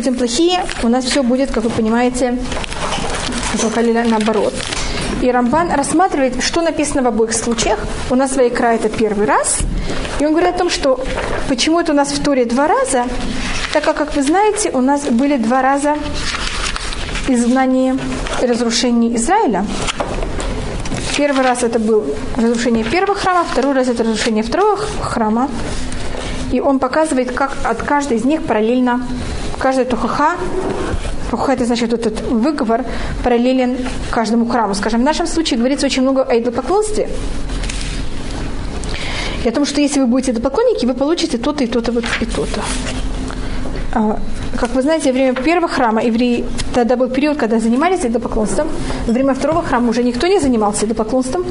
будем плохие, у нас все будет, как вы понимаете, наоборот. И Рамбан рассматривает, что написано в обоих случаях. У нас Вайкра это первый раз. И он говорит о том, что почему это у нас в Торе два раза, так как, как вы знаете, у нас были два раза изгнание и разрушение Израиля. Первый раз это был разрушение первого храма, второй раз это разрушение второго храма. И он показывает, как от каждой из них параллельно, каждая тухаха Тухаха это значит вот этот выговор параллелен каждому храму. Скажем, в нашем случае говорится очень много о идолопоклонстве. И о том, что если вы будете идолопоклонники, вы получите то-то и то-то вот и то-то. А, как вы знаете, во время первого храма евреи, тогда был период, когда занимались идолопоклонством. Во время второго храма уже никто не занимался идолопоклонством.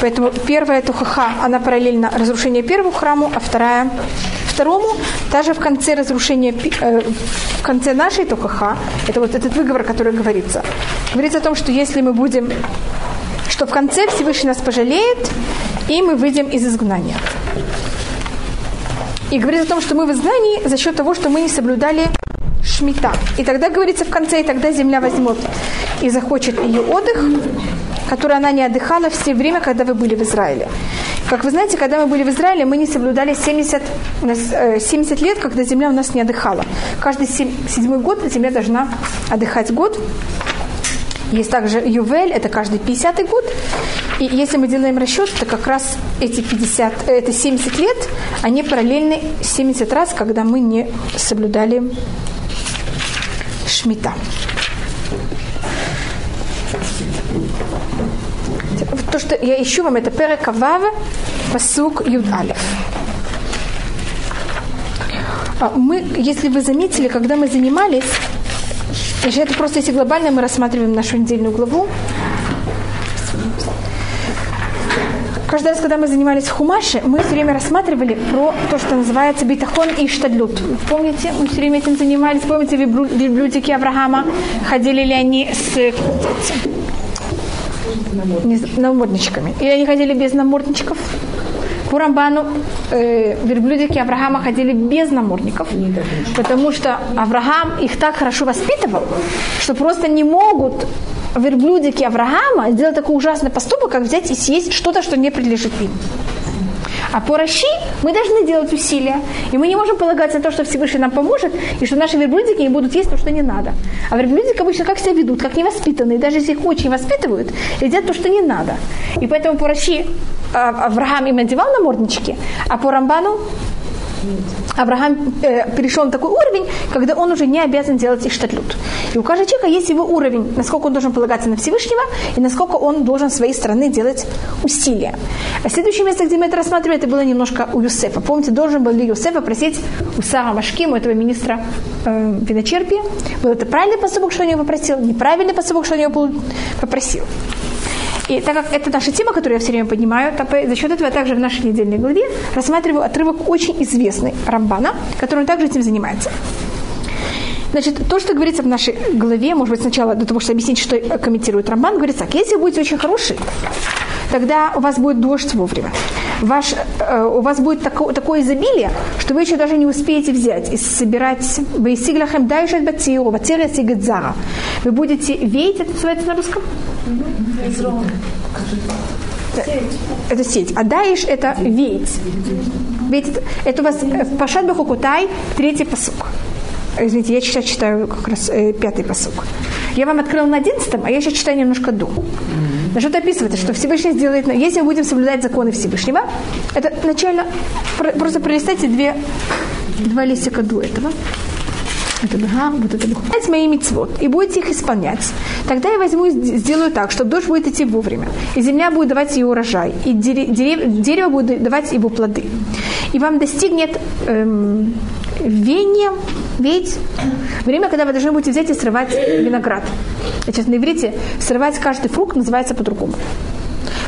Поэтому первая тухаха, она параллельна разрушению первого храму, а вторая второму, даже в конце разрушения, э, в конце нашей тухаха, это вот этот выговор, который говорится, говорится о том, что если мы будем, что в конце Всевышний нас пожалеет, и мы выйдем из изгнания. И говорит о том, что мы в изгнании за счет того, что мы не соблюдали шмита. И тогда говорится в конце, и тогда земля возьмет и захочет ее отдых, который она не отдыхала все время, когда вы были в Израиле. Как вы знаете, когда мы были в Израиле, мы не соблюдали 70, 70 лет, когда земля у нас не отдыхала. Каждый седьмой год земля должна отдыхать год. Есть также Ювель, это каждый 50 год. И если мы делаем расчет, то как раз эти 50, это 70 лет, они параллельны 70 раз, когда мы не соблюдали шмита. То, что я ищу вам, это Перекавав, Пасук, Юд Алиф. А мы, если вы заметили, когда мы занимались, это просто если глобально мы рассматриваем нашу недельную главу, каждый раз, когда мы занимались в Хумаше, мы все время рассматривали про то, что называется битахон и штадлют. Помните, мы все время этим занимались. Помните, верблюдики Авраама, ходили ли они с намордничками? Или они ходили без намордничков? По Рамбану э, верблюдики Авраама ходили без намордников, потому что Авраам их так хорошо воспитывал, что просто не могут верблюдики Авраама сделать такой ужасный поступок, как взять и съесть что-то, что не принадлежит им. А по Раши мы должны делать усилия. И мы не можем полагаться на то, что Всевышний нам поможет, и что наши верблюдики не будут есть то, что не надо. А верблюдики обычно как себя ведут, как невоспитанные. Даже если их очень воспитывают, едят то, что не надо. И поэтому по Раши а, Авраам им надевал наморднички, а по Рамбану Авраам э, перешел на такой уровень, когда он уже не обязан делать иштатлют. И у каждого человека есть его уровень, насколько он должен полагаться на Всевышнего и насколько он должен своей стороны делать усилия. А следующее место, где мы это рассматривали, это было немножко у Юсефа. Помните, должен был ли Юсефа просить у Сара Машким, у этого министра э, виночерпия, был это правильный поступок, что он его попросил, неправильный поступок, что он его попросил. И так как это наша тема, которую я все время поднимаю, за счет этого я также в нашей недельной главе рассматриваю отрывок очень известный Рамбана, который также этим занимается. Значит, то, что говорится в нашей главе, может быть, сначала для того, чтобы объяснить, что комментирует Рамбан, говорится так, если вы будете очень хороший, тогда у вас будет дождь вовремя. Ваш, э, у вас будет тако, такое изобилие, что вы еще даже не успеете взять и собирать Вы будете веять, это называется на русском? Это сеть. А даиш это веять. Ведь это у вас э, Пашат Бахукутай третий посук. Извините, я сейчас читаю как раз э, пятый посук. Я вам открыла на одиннадцатом, а я сейчас читаю немножко до. Что-то описывается, что Всевышний сделает, если мы будем соблюдать законы Всевышнего, это начально, просто пролистайте две, два листика до этого это бага, вот это бага. мои мицвод и будете их исполнять. Тогда я возьму и сделаю так, чтобы дождь будет идти вовремя, и земля будет давать ее урожай, и дерев, дерево будет давать его плоды. И вам достигнет эм, венье, ведь время, когда вы должны будете взять и срывать виноград. Сейчас на иврите срывать каждый фрукт называется по-другому.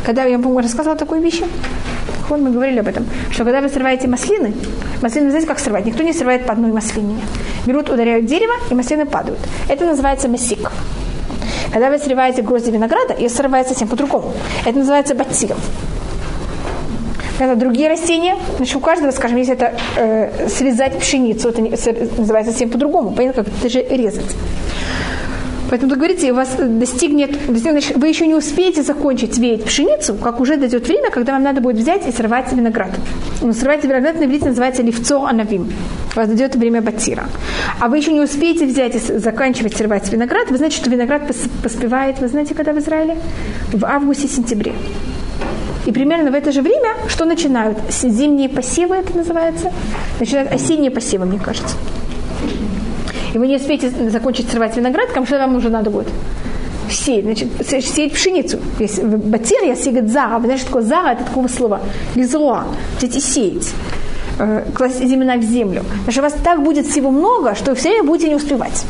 Когда я, по-моему, рассказывала такую вещь, вот мы говорили об этом, что когда вы срываете маслины, маслины, знаете, как срывать? Никто не срывает по одной маслине. Берут, ударяют дерево, и маслины падают. Это называется масик. Когда вы срываете грозди винограда, и срывает совсем по-другому. Это называется батсилом. Это другие растения. Значит, у каждого, скажем, если это э, срезать пшеницу, это называется совсем по-другому. Понятно, как это же резать. Поэтому вы говорите, у вас достигнет, значит, вы еще не успеете закончить веять пшеницу, как уже дойдет время, когда вам надо будет взять и срывать виноград. Но срывать виноград на иврите называется ливцо анавим. У вас дойдет время батира. А вы еще не успеете взять и заканчивать срывать виноград, вы знаете, что виноград поспевает, вы знаете, когда в Израиле? В августе-сентябре. И примерно в это же время, что начинают? Зимние посевы это называется? Начинают осенние посевы, мне кажется и вы не успеете закончить срывать виноград, кому что вам уже надо будет? Сеять, значит, сеять пшеницу. Батир, я сеять зара, вы знаете, что такое зара, это такого слова. Лизруа, и сеять э, класть семена в землю. Потому что у вас так будет всего много, что все время будете не успевать.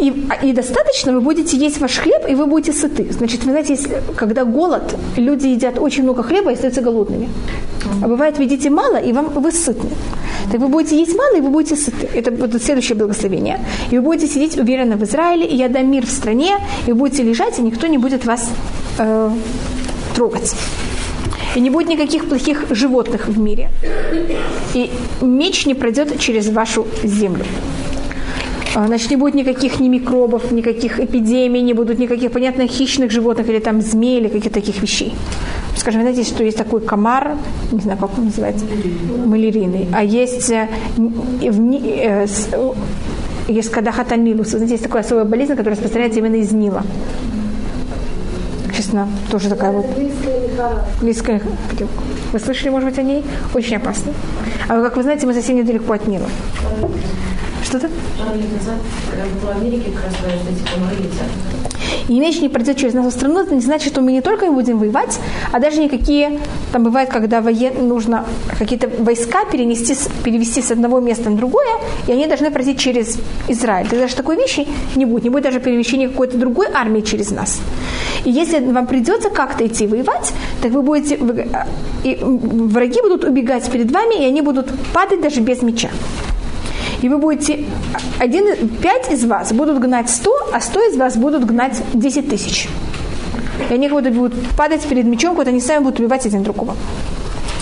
И, и достаточно вы будете есть ваш хлеб, и вы будете сыты. Значит, вы знаете, если, когда голод, люди едят очень много хлеба и остаются голодными. А бывает, вы едите мало, и вам вы сытны. Так вы будете есть мало, и вы будете сыты. Это будет следующее благословение. И вы будете сидеть уверенно в Израиле, и я дам мир в стране, и вы будете лежать, и никто не будет вас э, трогать. И не будет никаких плохих животных в мире. И меч не пройдет через вашу землю. А, значит, не будет никаких ни микробов, никаких эпидемий, не будут никаких, понятно, хищных животных или там змей или каких-то таких вещей. Скажем, знаете, что есть такой комар, не знаю, как он называется, малярийный, а есть, э, э, есть кадахатанилус, знаете, есть такая особая болезнь, которая распространяется именно из Нила. Честно, тоже такая вот близкая. Вы слышали, может быть, о ней? Очень опасно. А как вы знаете, мы совсем недалеко от Нила. Что-то? в Америке как раз эти комары и меч не пройдет через нашу страну, это не значит, что мы не только будем воевать, а даже никакие, там бывает, когда воен, нужно какие-то войска перенести, перевести с одного места на другое, и они должны пройти через Израиль. Тогда же такой вещи не будет, не будет даже перемещения какой-то другой армии через нас. И если вам придется как-то идти воевать, так вы будете, и враги будут убегать перед вами, и они будут падать даже без меча и вы будете, один, пять из вас будут гнать сто, а сто из вас будут гнать десять тысяч. И они как будут падать перед мечом, как они сами будут убивать один другого.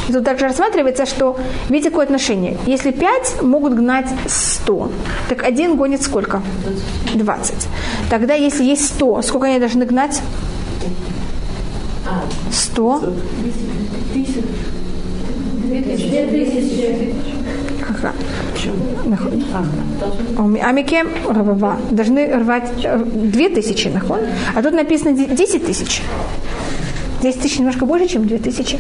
И тут также рассматривается, что видите, какое отношение. Если пять могут гнать сто, так один гонит сколько? 20. Тогда если есть сто, сколько они должны гнать? Сто рва. А. А, а Микем. Должны рвать э, две 2000 нахон. А тут написано 10 тысяч. 10 тысяч немножко больше, чем 2 тысячи.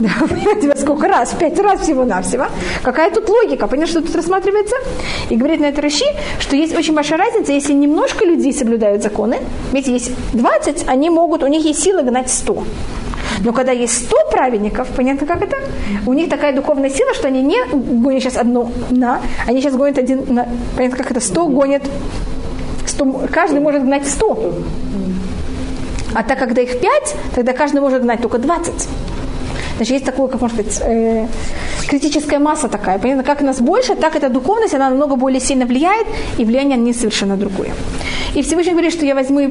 Да, тебя сколько раз? Пять раз всего-навсего. Какая тут логика? Понятно, что тут рассматривается? И говорит на это Раши, что есть очень большая разница, если немножко людей соблюдают законы, ведь есть 20, они могут, у них есть силы гнать 100. Но когда есть 100 праведников, понятно, как это? У них такая духовная сила, что они не гонят сейчас одну на, они сейчас гонят один на. Понятно, как это? 100 гонят 100, каждый может гнать 100. А так, когда их 5, тогда каждый может гнать только 20. Значит, есть такое, как можно сказать, э, критическая масса такая. Понятно, как нас больше, так эта духовность, она намного более сильно влияет, и влияние не совершенно другое. И Всевышний говорит, что я возьму и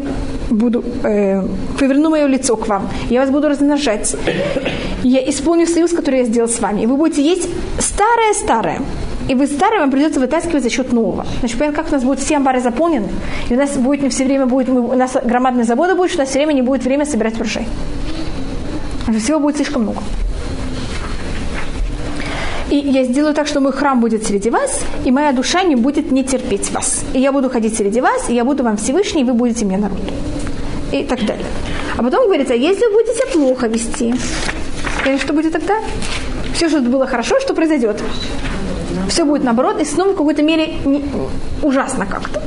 буду, э, поверну мое лицо к вам, я вас буду размножать. Я исполню союз, который я сделал с вами. И вы будете есть старое-старое. И вы старое вам придется вытаскивать за счет нового. Значит, понятно, как у нас будут все амбары заполнены, и у нас будет не все время будет, у нас громадные заводы будет, у нас все время не будет время собирать урожай. Всего будет слишком много. И я сделаю так, что мой храм будет среди вас, и моя душа не будет не терпеть вас. И я буду ходить среди вас, и я буду вам Всевышний, и вы будете мне народ. И так далее. А потом говорится, если вы будете плохо вести, что будет тогда? Все, что было хорошо, что произойдет? Все будет наоборот, и снова в какой-то мере не, ужасно как-то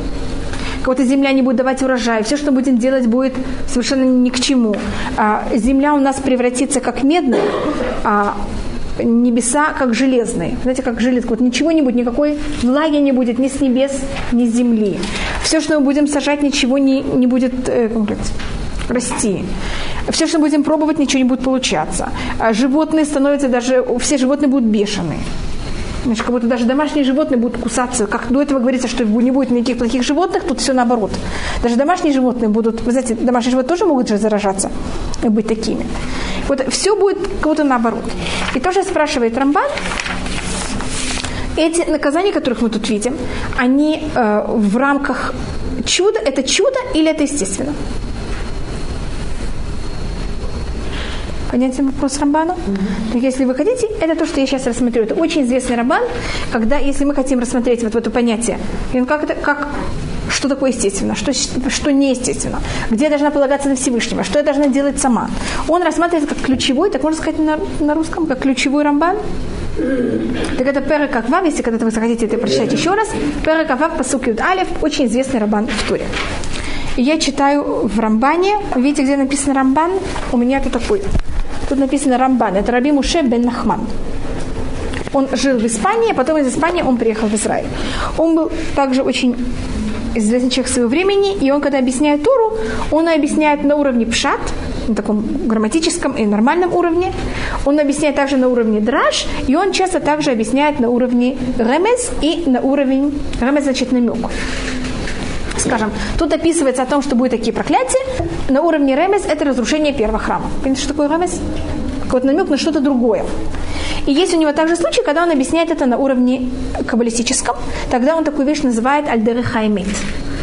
какая-то земля не будет давать урожай, все, что будем делать, будет совершенно ни к чему. А, земля у нас превратится как медная, а небеса как железные. Знаете, как железо. Вот ничего не будет, никакой влаги не будет ни с небес, ни с земли. Все, что мы будем сажать, ничего не, не будет э, расти. Все, что мы будем пробовать, ничего не будет получаться. А животные становятся даже, все животные будут бешеные. Значит, как будто даже домашние животные будут кусаться. Как до этого говорится, что не будет никаких плохих животных, тут все наоборот. Даже домашние животные будут, вы знаете, домашние животные тоже могут же заражаться и быть такими. Вот все будет как будто наоборот. И тоже спрашивает Рамбан, эти наказания, которых мы тут видим, они э, в рамках чуда, это чудо или это естественно? Понятен вопрос Рамбана? Mm-hmm. Если вы хотите, это то, что я сейчас рассмотрю. Это очень известный Рамбан, когда, если мы хотим рассмотреть вот это понятие, как, это, как что такое естественно, что, что неестественно, где я должна полагаться на Всевышнего, что я должна делать сама. Он рассматривается как ключевой, так можно сказать на, на русском, как ключевой рамбан. Так это Перек Аквав, если когда-то вы захотите это прочитать еще раз. Перек Аквав, посук Юд Алев, очень известный рамбан в Туре. Я читаю в Рамбане, видите, где написано Рамбан? У меня это такой. Тут написано Рамбан, это Раби Муше бен Нахман. Он жил в Испании, а потом из Испании он приехал в Израиль. Он был также очень известный человек своего времени, и он, когда объясняет Туру, он объясняет на уровне пшат, на таком грамматическом и нормальном уровне. Он объясняет также на уровне драж, и он часто также объясняет на уровне ремес и на уровень, ремес значит намек. Скажем, тут описывается о том, что будут такие проклятия. На уровне ремес это разрушение первого храма. Понимаете, что такое ремес? Какой-то намек на что-то другое. И есть у него также случай, когда он объясняет это на уровне каббалистическом, тогда он такую вещь называет альдеры хаймит.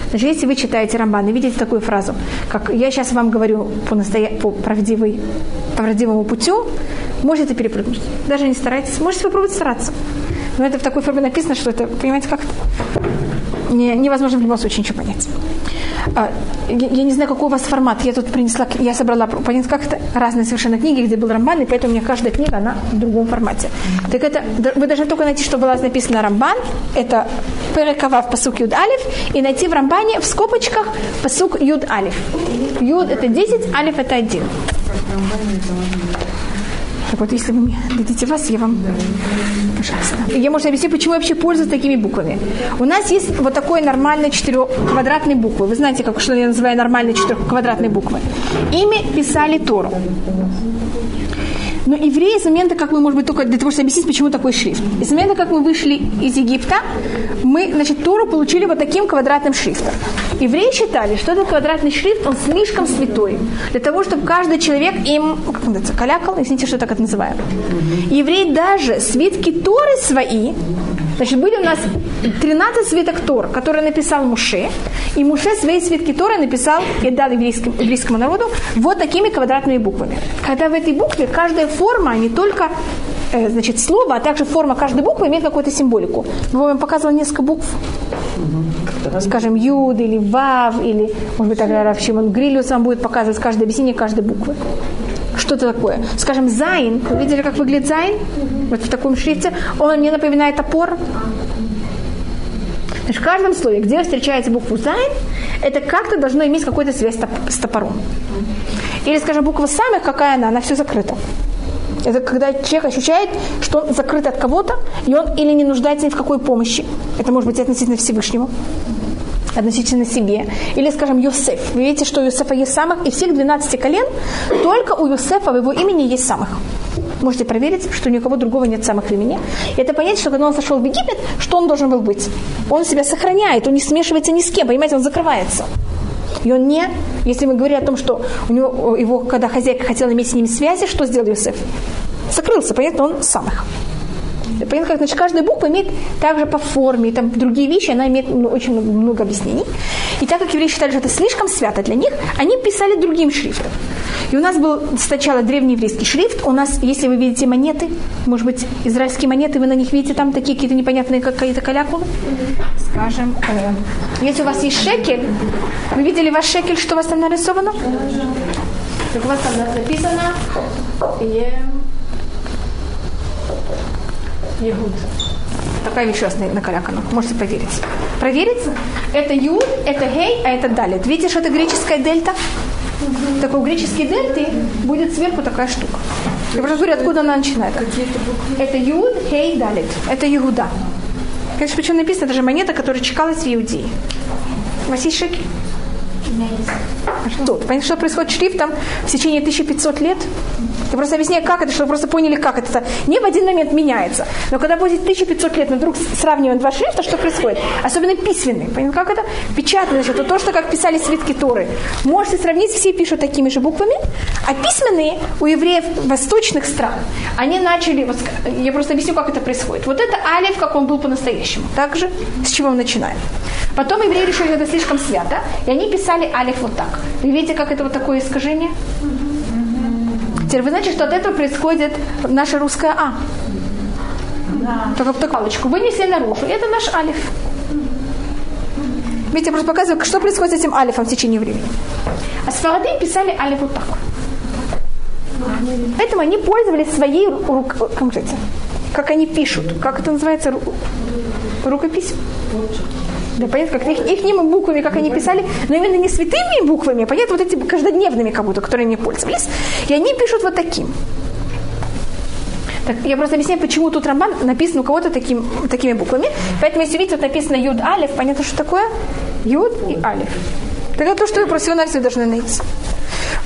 Значит, если вы читаете Рамбан и видите такую фразу, как я сейчас вам говорю по, настоя... по, правдивой... по правдивому путю, можете перепрыгнуть. Даже не старайтесь. Можете попробовать стараться. Но это в такой форме написано, что это, понимаете, как не, невозможно в любом случае ничего понять. А, я, не знаю, какой у вас формат. Я тут принесла, я собрала, понять, как это разные совершенно книги, где был Рамбан, и поэтому у меня каждая книга, она в другом формате. Так это, вы должны только найти, что было написано Рамбан, это Перекава в посук Юд Алиф, и найти в Рамбане в скобочках посук Юд Алиф. Юд это 10, Алиф это 1. Так вот, если вы мне дадите вас, я вам... Пожалуйста. Я, можно объяснить, почему я вообще пользуюсь такими буквами. У нас есть вот такой нормальный четырехквадратный буквы. Вы знаете, как, что я называю нормальные четырехквадратные буквы. Ими писали Тору. Но евреи с момента, как мы, может быть, только для того, чтобы объяснить, почему такой шрифт. И с момента, как мы вышли из Египта, мы, значит, Тору получили вот таким квадратным шрифтом. Евреи считали, что этот квадратный шрифт, он слишком святой. Для того, чтобы каждый человек им, как называется, калякал, извините, что так это называем. Евреи даже свитки Торы свои Значит, были у нас 13 свиток Тор, которые написал Муше, и Муше свои свитки Торы написал и дал еврейскому, еврейскому народу вот такими квадратными буквами. Когда в этой букве каждая форма, не только э, значит, слово, а также форма каждой буквы имеет какую-то символику. Я вам показывала несколько букв. Скажем, Юд или Вав, или, может быть, тогда Рав Шимон Грилюс вам будет показывать каждое объяснение каждой буквы что это такое. Скажем, Зайн. Вы видели, как выглядит Зайн? Вот в таком шрифте. Он мне напоминает топор. Значит, в каждом слове, где встречается буква Зайн, это как-то должно иметь какую-то связь с топором. Или, скажем, буква самых, какая она, она все закрыта. Это когда человек ощущает, что он закрыт от кого-то, и он или не нуждается ни в какой помощи. Это может быть относительно Всевышнему относительно себе. Или, скажем, Йосеф. Вы видите, что у Йосефа есть самых, и всех 12 колен, только у Йосефа в его имени есть самых. Можете проверить, что ни у кого другого нет самых в имени. И это понять, что когда он сошел в Египет, что он должен был быть? Он себя сохраняет, он не смешивается ни с кем, понимаете, он закрывается. И он не, если мы говорим о том, что у него, его, когда хозяйка хотела иметь с ним связи, что сделал Йосеф? Закрылся, понятно, он самых. Понятно, как значит, каждая буква имеет также по форме, там другие вещи, она имеет ну, очень много, много объяснений. И так как евреи считали, что это слишком свято для них, они писали другим шрифтом. И у нас был сначала древний еврейский шрифт. У нас, если вы видите монеты, может быть, израильские монеты, вы на них видите там такие какие-то непонятные какие-то калякулы. Скажем, э, если у вас есть шекель, вы видели ваш шекель, что у вас там нарисовано? Так у вас там написано Егуд. Такая вещь у вас накалякана. Можете проверить. Проверить? Это Юд, это Гей, а это Далит. Что это греческая дельта? Угу. Так у греческой дельты будет сверху такая штука. Я просто говорю, откуда она начинает. Это Юд, Хей, Далит. Это Иуда. Конечно, почему написано, это же монета, которая чекалась в Иудее. У вас есть шекель? Тут. Понимаете, что происходит шрифтом в течение 1500 лет? Я просто объясняю, как это, чтобы просто поняли, как это. Не в один момент меняется. Но когда будет 1500 лет, мы вдруг сравниваем два шрифта, что происходит? Особенно письменный. Понимаете, как это? Печатный, значит, то, что как писали свитки Торы. Можете сравнить, все пишут такими же буквами. А письменные у евреев восточных стран, они начали, вот, я просто объясню, как это происходит. Вот это алиф, как он был по-настоящему. Также, с чего мы начинаем. Потом евреи решили, что это слишком свято, и они писали алиф вот так. Вы видите, как это вот такое искажение? Теперь вы знаете, что от этого происходит наша русская А. Да. Только, только палочку вынесли наружу. Это наш алиф. Видите, я просто показываю, что происходит с этим алифом в течение времени. А сфарады писали алиф вот так. Поэтому они пользовались своей рукой, как, как они пишут, как это называется, рукопись. Да, понятно, как их, их буквами, как они писали, но именно не святыми буквами, а понятно, вот эти каждодневными как будто, которые они пользовались. И они пишут вот таким. Так, я просто объясняю, почему тут роман написан у кого-то таким, такими буквами. Поэтому, если видите, тут написано Юд Алиф, понятно, что такое? Юд и Алиф. Это то, что вы профессионально должны найти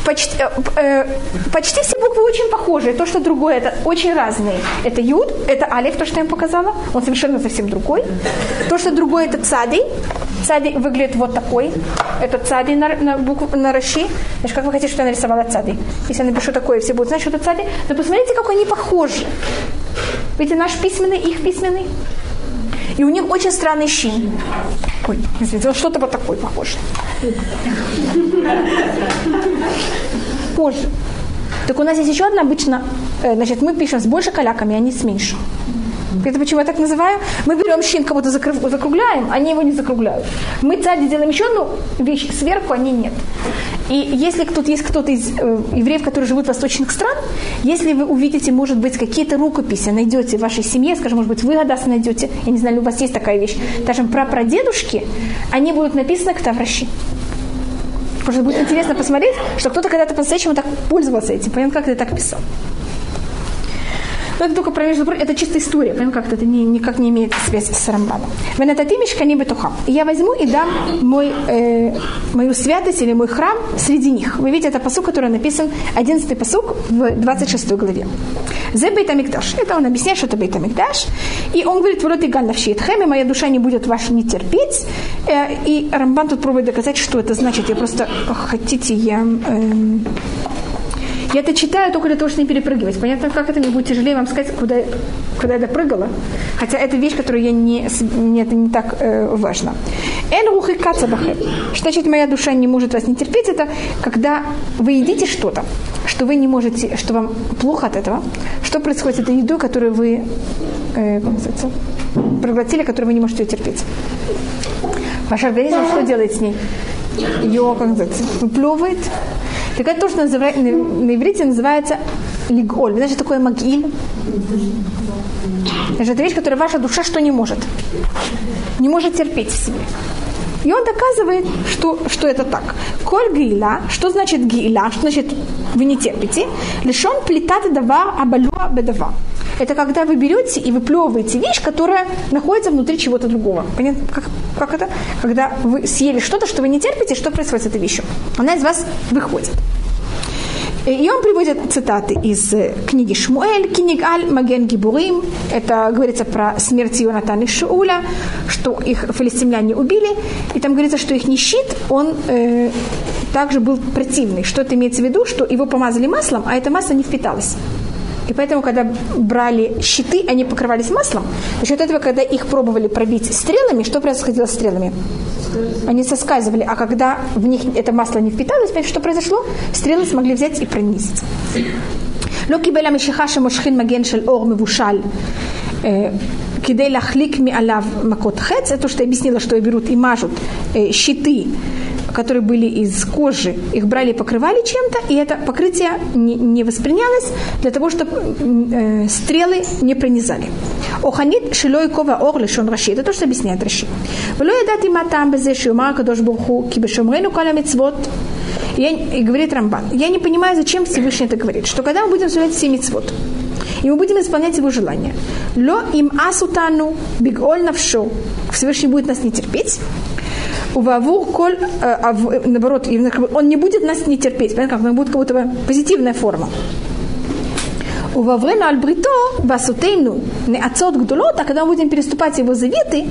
почти, э, э, почти все буквы очень похожие. То, что другое, это очень разные. Это Юд, это Алиф, то, что я им показала. Он совершенно совсем другой. То, что другое, это Цади. Цади выглядит вот такой. Это Цади на, на, букву, на Раши. Значит, как вы хотите, что я нарисовала Цади? Если я напишу такое, все будут знать, что это Цади. Но посмотрите, как они похожи. Видите, наш письменный, их письменный. И у них очень странный щин. Ой, извините, он что-то вот такой похож. Позже. Так у нас есть еще одна обычно, э, значит, мы пишем с больше каляками, а не с меньше. Это почему я так называю? Мы берем щин, кого-то закругляем, они его не закругляют. Мы цади делаем еще одну вещь, сверху они нет. И если тут есть кто-то из э, евреев, которые живут в восточных стран, если вы увидите, может быть, какие-то рукописи, найдете в вашей семье, скажем, может быть, вы Гадас найдете, я не знаю, у вас есть такая вещь, даже про прадедушки, они будут написаны к Тавращи. Что будет интересно посмотреть, что кто-то когда-то по-настоящему так пользовался этим. Понятно, как ты так писал. Но это только про между это чисто история, понимаете, как это не, никак не имеет связи с Рамбаном. Венатати мешкани бетухам. И я возьму и дам мой, э, мою святость или мой храм среди них. Вы видите, это посук, который написан, 11 посук в 26 главе. Зе Бейтамикдаш. Это он объясняет, что это Бейтамикдаш. И он говорит, вот и галь навшиетхем, моя душа не будет ваша не терпеть. Э, и Рамбан тут пробует доказать, что это значит. Я просто хотите, я... Э, я это читаю только для того, чтобы не перепрыгивать. Понятно, как это мне будет тяжелее вам сказать, куда, куда я допрыгала. Хотя это вещь, которую я не, мне это не так э, важно. Эн рухи кацабахе. Что значит, моя душа не может вас не терпеть? Это когда вы едите что-то, что вы не можете, что вам плохо от этого. Что происходит с этой едой, которую вы э, проглотили, которую вы не можете терпеть? Ваш организм что делает с ней? Ее, как называется, выплевывает, так это то, что называет, на, иврите называется лиголь. Вы знаете, такое магиль? Это вещь, которую ваша душа что не может? Не может терпеть в себе. И он доказывает, что, что это так. Коль гиля, что значит гиля, что значит вы не терпите, лишен плитат дава абалуа бедава. Это когда вы берете и выплевываете вещь, которая находится внутри чего-то другого. Понятно, как, как это? Когда вы съели что-то, что вы не терпите, что происходит с этой вещью? Она из вас выходит. И он приводит цитаты из э, книги Шмуэль, книг Аль, Маген Гибурим. Это говорится про смерть Йонатана и Шауля, что их филистимляне убили. И там говорится, что их не щит, он э, также был противный. Что это имеется в виду? Что его помазали маслом, а это масло не впиталось. И поэтому, когда брали щиты, они покрывались маслом. За счет этого, когда их пробовали пробить стрелами, что происходило с стрелами? Они соскальзывали. А когда в них это масло не впиталось, что произошло? Стрелы смогли взять и пронизить. לא קיבל המשיכה שמושכין מגן של אור מבושל כדי להחליק מעליו מכות חץ, это то, что я объяснила, что берут и мажут щиты которые были из кожи, их брали и покрывали чем-то, и это покрытие не, не воспринялось для того, чтобы э, стрелы не пронизали. Оханит шилой кова ор лишон раши. Это то, что объясняет Раши. Вло ядати матам безе шиумар кадош бурху кибешомрену каля мецвод. И говорит Рамбан, я не понимаю, зачем Всевышний это говорит, что когда мы будем соблюдать все мецвод, и мы будем исполнять его желания. Ло им асутану биг оль навшо. Всевышний будет нас не терпеть. Увавур коль, а, наоборот, он не будет нас не терпеть, понятно, как, будет как будто бы позитивная форма. Уваврена альбрито басутейну не гдулот, а когда мы будем переступать его заветы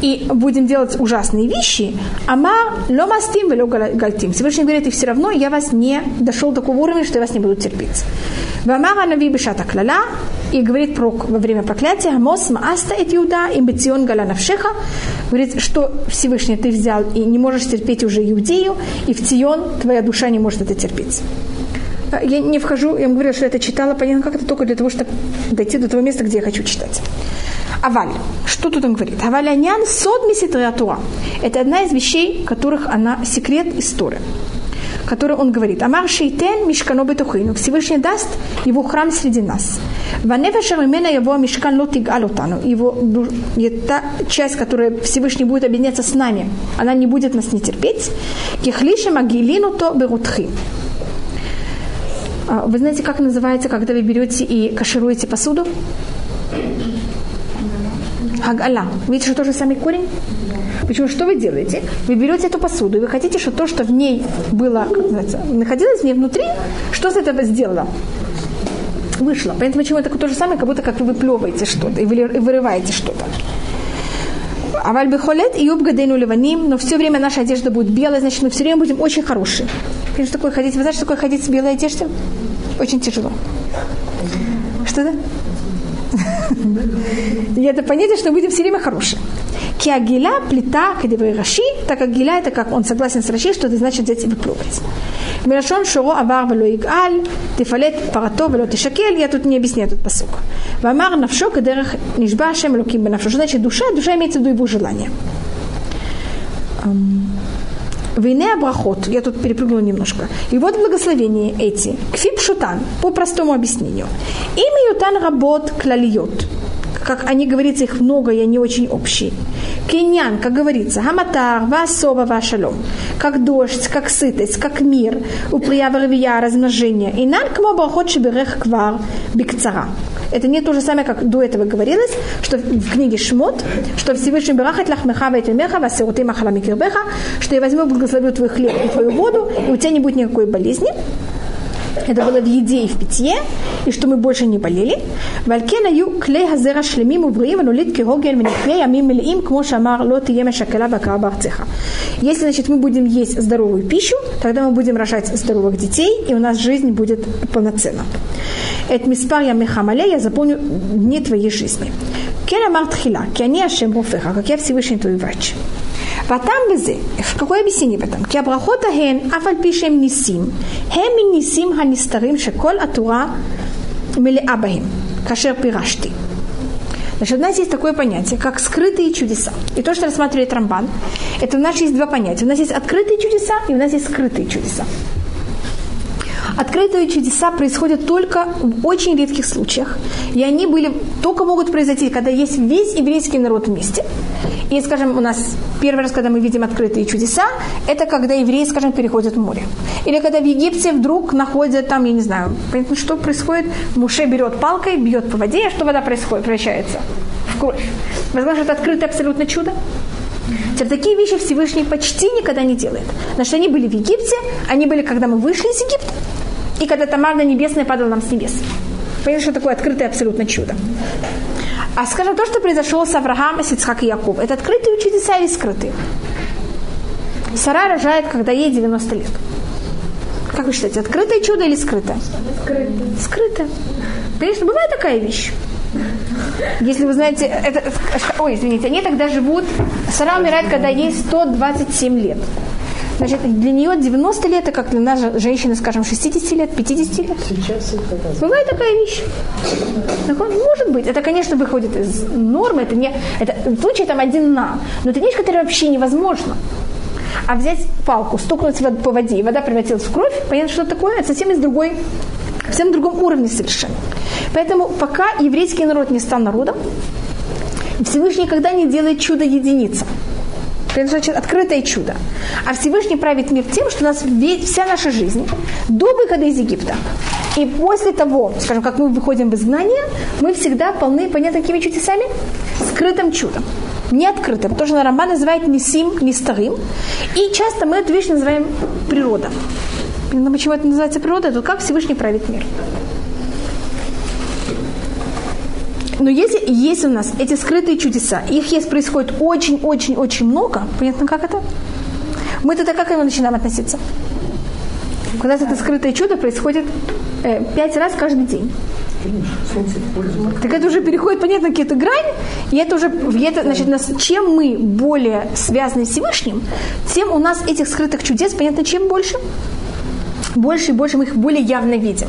и будем делать ужасные вещи, амар ло мастим вело гальтим. Всевышний говорит, и все равно я вас не дошел до такого уровня, что я вас не буду терпеть. Вамара нави бешата клала, и говорит про, во время проклятия, Мос мааста эт Иуда, и бетион гала говорит, что Всевышний ты взял и не можешь терпеть уже Иудею, и в Тион твоя душа не может это терпеть. Я не вхожу, я вам говорю, что я это читала, понятно, как это только для того, чтобы дойти до того места, где я хочу читать. Аваль. Что тут он говорит? Аваль анян сод миситриатура. Это одна из вещей, которых она секрет истории который он говорит, Амар Шейтен Мишкано Бетухину, Всевышний даст его храм среди нас. Ванева Шарамена его Мишкан Лотиг Алотану, его та часть, которая Всевышний будет объединяться с нами, она не будет нас не терпеть. Кихлиша Магилину то Берутхи. А, вы знаете, как называется, когда вы берете и кашируете посуду? Хагала. Видите, что тоже самый корень? Почему? Что вы делаете? Вы берете эту посуду, и вы хотите, чтобы то, что в ней было, находилось в ней внутри, что с этого сделало? Вышло. Поэтому почему это то же самое, как будто как вы выплевываете что-то и вырываете что-то. Аваль бихолет и юбгадейну ливаним, но все время наша одежда будет белая, значит, мы все время будем очень хорошие. Что такое ходить? Вы знаете, что такое ходить с белой одеждой? Очень тяжело. Что это? И это понятие, что мы будем все время хорошие. Киагиля, плита, кадевой раши, так как гиля это как он согласен с раши, что это значит взять и выплювать. Мирашон шоро авар вело игаль, тифалет парато вело тишакель, я тут не объясняю этот посук. Вамар навшо кадерах нишба шем луким бенавшо. Что значит душа? Душа имеется в виду его желание. Войны абрахот, я тут перепрыгнула немножко. И вот благословения эти, кфип шутан, по простому объяснению. Имя ютан работ клалиот, как они говорится, их много, и они очень общие. Киньян, как говорится, хаматар, васова, вашалом, как дождь, как сытость, как мир, уприява ревия, размножение. И нам кмо брахот шиберех квар бикцара. Это не то же самое, как до этого говорилось, что в книге Шмот, что Всевышний Барахат лахмеха вайтемеха васируты махала микирбеха, что я возьму, благословлю твой хлеб и твою воду, и у тебя не будет никакой болезни это было в еде и в питье, и что мы больше не болели. Валькена ю клей хазера шлемим убриим, нулит кирогель, веникне ямим а милиим, кмо лот ем шакела бакаба. Если, значит, мы будем есть здоровую пищу, тогда мы будем рожать здоровых детей, и у нас жизнь будет полноценна. Это миспар я мехамале, я запомню дни твоей жизни. Кера мартхила, кени ашем как я Всевышний твой врач. Ватам безе. В какое объяснение этом, Ки абрахота хен, афаль пишем нисим. Хем нисим ханистарим, шеколь атура милеабахим. Кашер пирашти. Значит, у нас есть такое понятие, как скрытые чудеса. И то, что рассматривает Рамбан, это у нас есть два понятия. У нас есть открытые чудеса, и у нас есть скрытые чудеса. Открытые чудеса происходят только в очень редких случаях. И они были, только могут произойти, когда есть весь еврейский народ вместе. И, скажем, у нас первый раз, когда мы видим открытые чудеса, это когда евреи, скажем, переходят море. Или когда в Египте вдруг находят там, я не знаю, что происходит, Муше берет палкой, бьет по воде, и что вода происходит, превращается в кровь. Возможно, это открытое абсолютно чудо? Теперь такие вещи Всевышний почти никогда не делает. Потому что они были в Египте, они были, когда мы вышли из Египта, и когда Тамарна Небесная падала нам с небес. Понимаете, что такое открытое абсолютно чудо? А скажем, то, что произошло с Авраамом, с Ицхак и Яков, это открытые чудеса или скрытые? Сара рожает, когда ей 90 лет. Как вы считаете, открытое чудо или скрытое? Скрытое. Скрытое. Конечно, бывает такая вещь. Если вы знаете, это, ой, извините, они тогда живут, Сара умирает, когда ей 127 лет. Значит, для нее 90 лет, это как для нас женщины, скажем, 60 лет, 50 лет. Сейчас это Бывает такая вещь. Может быть. Это, конечно, выходит из нормы. Это не, это случай там один на. Но это вещь, которая вообще невозможна. А взять палку, стукнуть по воде, и вода превратилась в кровь, понятно, что такое? Это совсем из другой, совсем другом уровне совершенно. Поэтому пока еврейский народ не стал народом, Всевышний никогда не делает чудо единицам. Это значит открытое чудо. А Всевышний правит мир тем, что у нас вся наша жизнь до выхода из Египта и после того, скажем, как мы выходим в изгнание, мы всегда полны, понятно, какими чудесами? Скрытым чудом. не открытым. То, что Рамбан называет не сим, не старым. И часто мы эту вещь называем природа. Но почему это называется природа? Это как Всевышний правит мир. Но если есть у нас эти скрытые чудеса, их есть происходит очень-очень-очень много, понятно, как это? Мы тогда как к нему начинаем относиться? Когда это скрытое чудо происходит э, пять раз каждый день. Так это уже переходит, понятно, какие-то грань, и это уже, это, значит, нас, чем мы более связаны с Всевышним, тем у нас этих скрытых чудес, понятно, чем больше, больше и больше мы их более явно видим.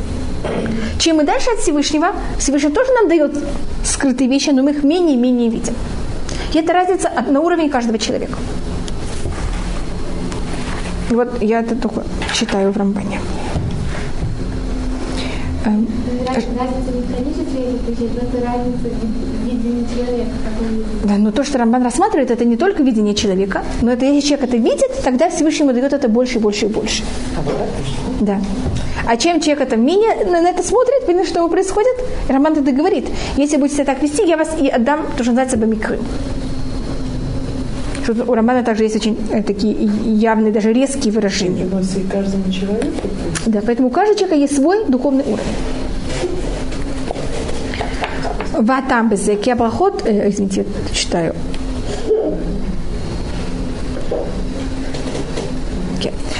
Чем мы дальше от Всевышнего, Всевышний тоже нам дает скрытые вещи, но мы их менее и менее видим. И это разница на уровне каждого человека. Вот я это только читаю в Рамбане. Эм, разница не количество это разница видения человека. Да, но то, что Рамбан рассматривает, это не только видение человека, но это если человек это видит, тогда Всевышний ему дает это больше и больше и больше. Да. А чем человек это менее на это смотрит, видно, что происходит, Рамбан тогда говорит, если будете себя так вести, я вас и отдам, то, что называется бамикры. Что у Романа также есть очень э, такие явные, даже резкие выражения. каждому человеку? Да, поэтому у каждого человека есть свой духовный уровень. Ватам безеки абрахот, э, извините, читаю.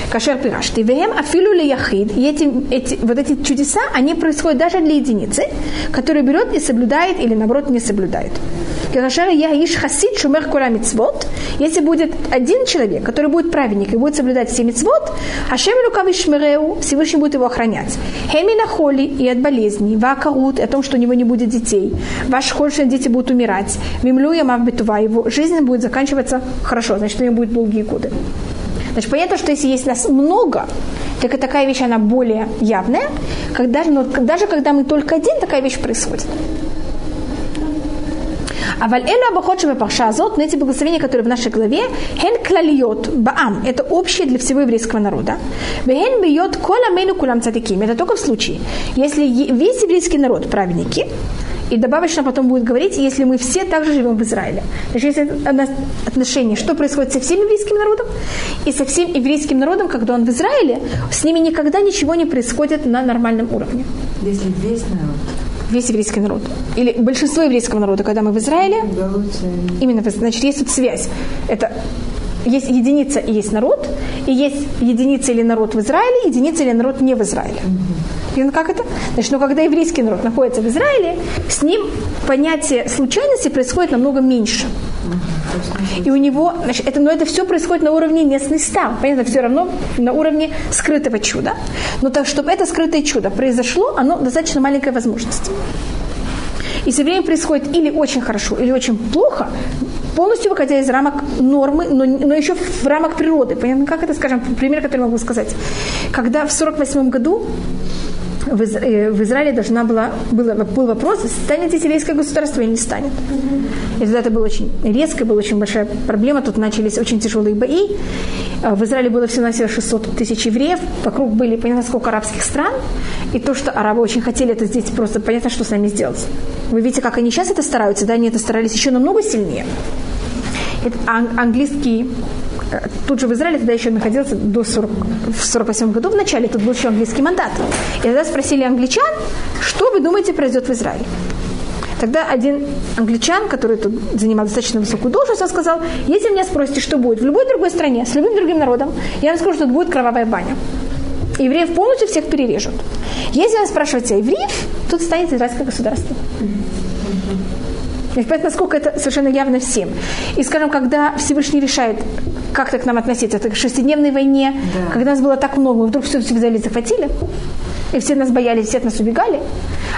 Кашер пирашти. Вем афилу ли яхид. И эти, эти, вот эти чудеса, они происходят даже для единицы, которая берет и соблюдает или наоборот не соблюдает. Кашер я иш хасид шумер кура мицвот. Если будет один человек, который будет праведник и будет соблюдать все мицвот, Ашем Лукав Ишмереу, Всевышний будет его охранять. Хемина холи и от болезней, вакарут, о том, что у него не будет детей. Ваш холь, что дети будут умирать. Мимлю я мав бетува, его жизнь будет заканчиваться хорошо, значит, у него будет долгие годы. Значит, понятно, что если есть нас много, так и такая вещь, она более явная. Когда, но даже когда мы только один, такая вещь происходит. Валь элю абахот парша азот, но эти благословения, которые в нашей главе, хен клалиот баам, это общее для всего еврейского народа. Вехен бьет кола мейну кулам цадиким, это только в случае, если весь еврейский народ праведники, и добавочно потом будет говорить, если мы все также живем в Израиле. Значит, есть отношение, что происходит со всем еврейским народом и со всем еврейским народом, когда он в Израиле, с ними никогда ничего не происходит на нормальном уровне. Если весь народ весь еврейский народ. Или большинство еврейского народа, когда мы в Израиле. Именно, значит, есть тут связь. Это есть единица и есть народ, и есть единица или народ в Израиле, единица или народ не в Израиле. Ну как это? Значит, ну когда еврейский народ находится в Израиле, с ним понятие случайности происходит намного меньше. И у него, значит, это, но это все происходит на уровне не сниста, понятно, все равно на уровне скрытого чуда. Но так, чтобы это скрытое чудо произошло, оно достаточно маленькая возможность. И со временем происходит или очень хорошо, или очень плохо, полностью выходя из рамок нормы, но, но еще в рамок природы. Понятно, как это, скажем, пример, который могу сказать. Когда в 1948 году в, Из, э, в Израиле должна была, было, был вопрос, станет ли сирийское государство или не станет. И тогда это было очень резко, была очень большая проблема, тут начались очень тяжелые бои. А в Израиле было всего-навсего 600 тысяч евреев, вокруг были, понятно, сколько арабских стран, и то, что арабы очень хотели это здесь, просто понятно, что с нами сделать. Вы видите, как они сейчас это стараются, да, они это старались еще намного сильнее. Английский тут же в Израиле тогда еще находился до 40, в 48 году, в начале тут был еще английский мандат. И тогда спросили англичан, что вы думаете произойдет в Израиле? Тогда один англичан, который тут занимал достаточно высокую должность, он сказал, если меня спросите, что будет в любой другой стране, с любым другим народом, я вам скажу, что тут будет кровавая баня. Евреев полностью всех перережут. Если вы спрашиваете о евреев, тут станет израильское государство. И понятно, насколько это совершенно явно всем. И, скажем, когда Всевышний решает, как-то к нам относиться, это к шестидневной войне, да. когда нас было так много, мы вдруг все, взяли и захватили, и все нас боялись, все от нас убегали.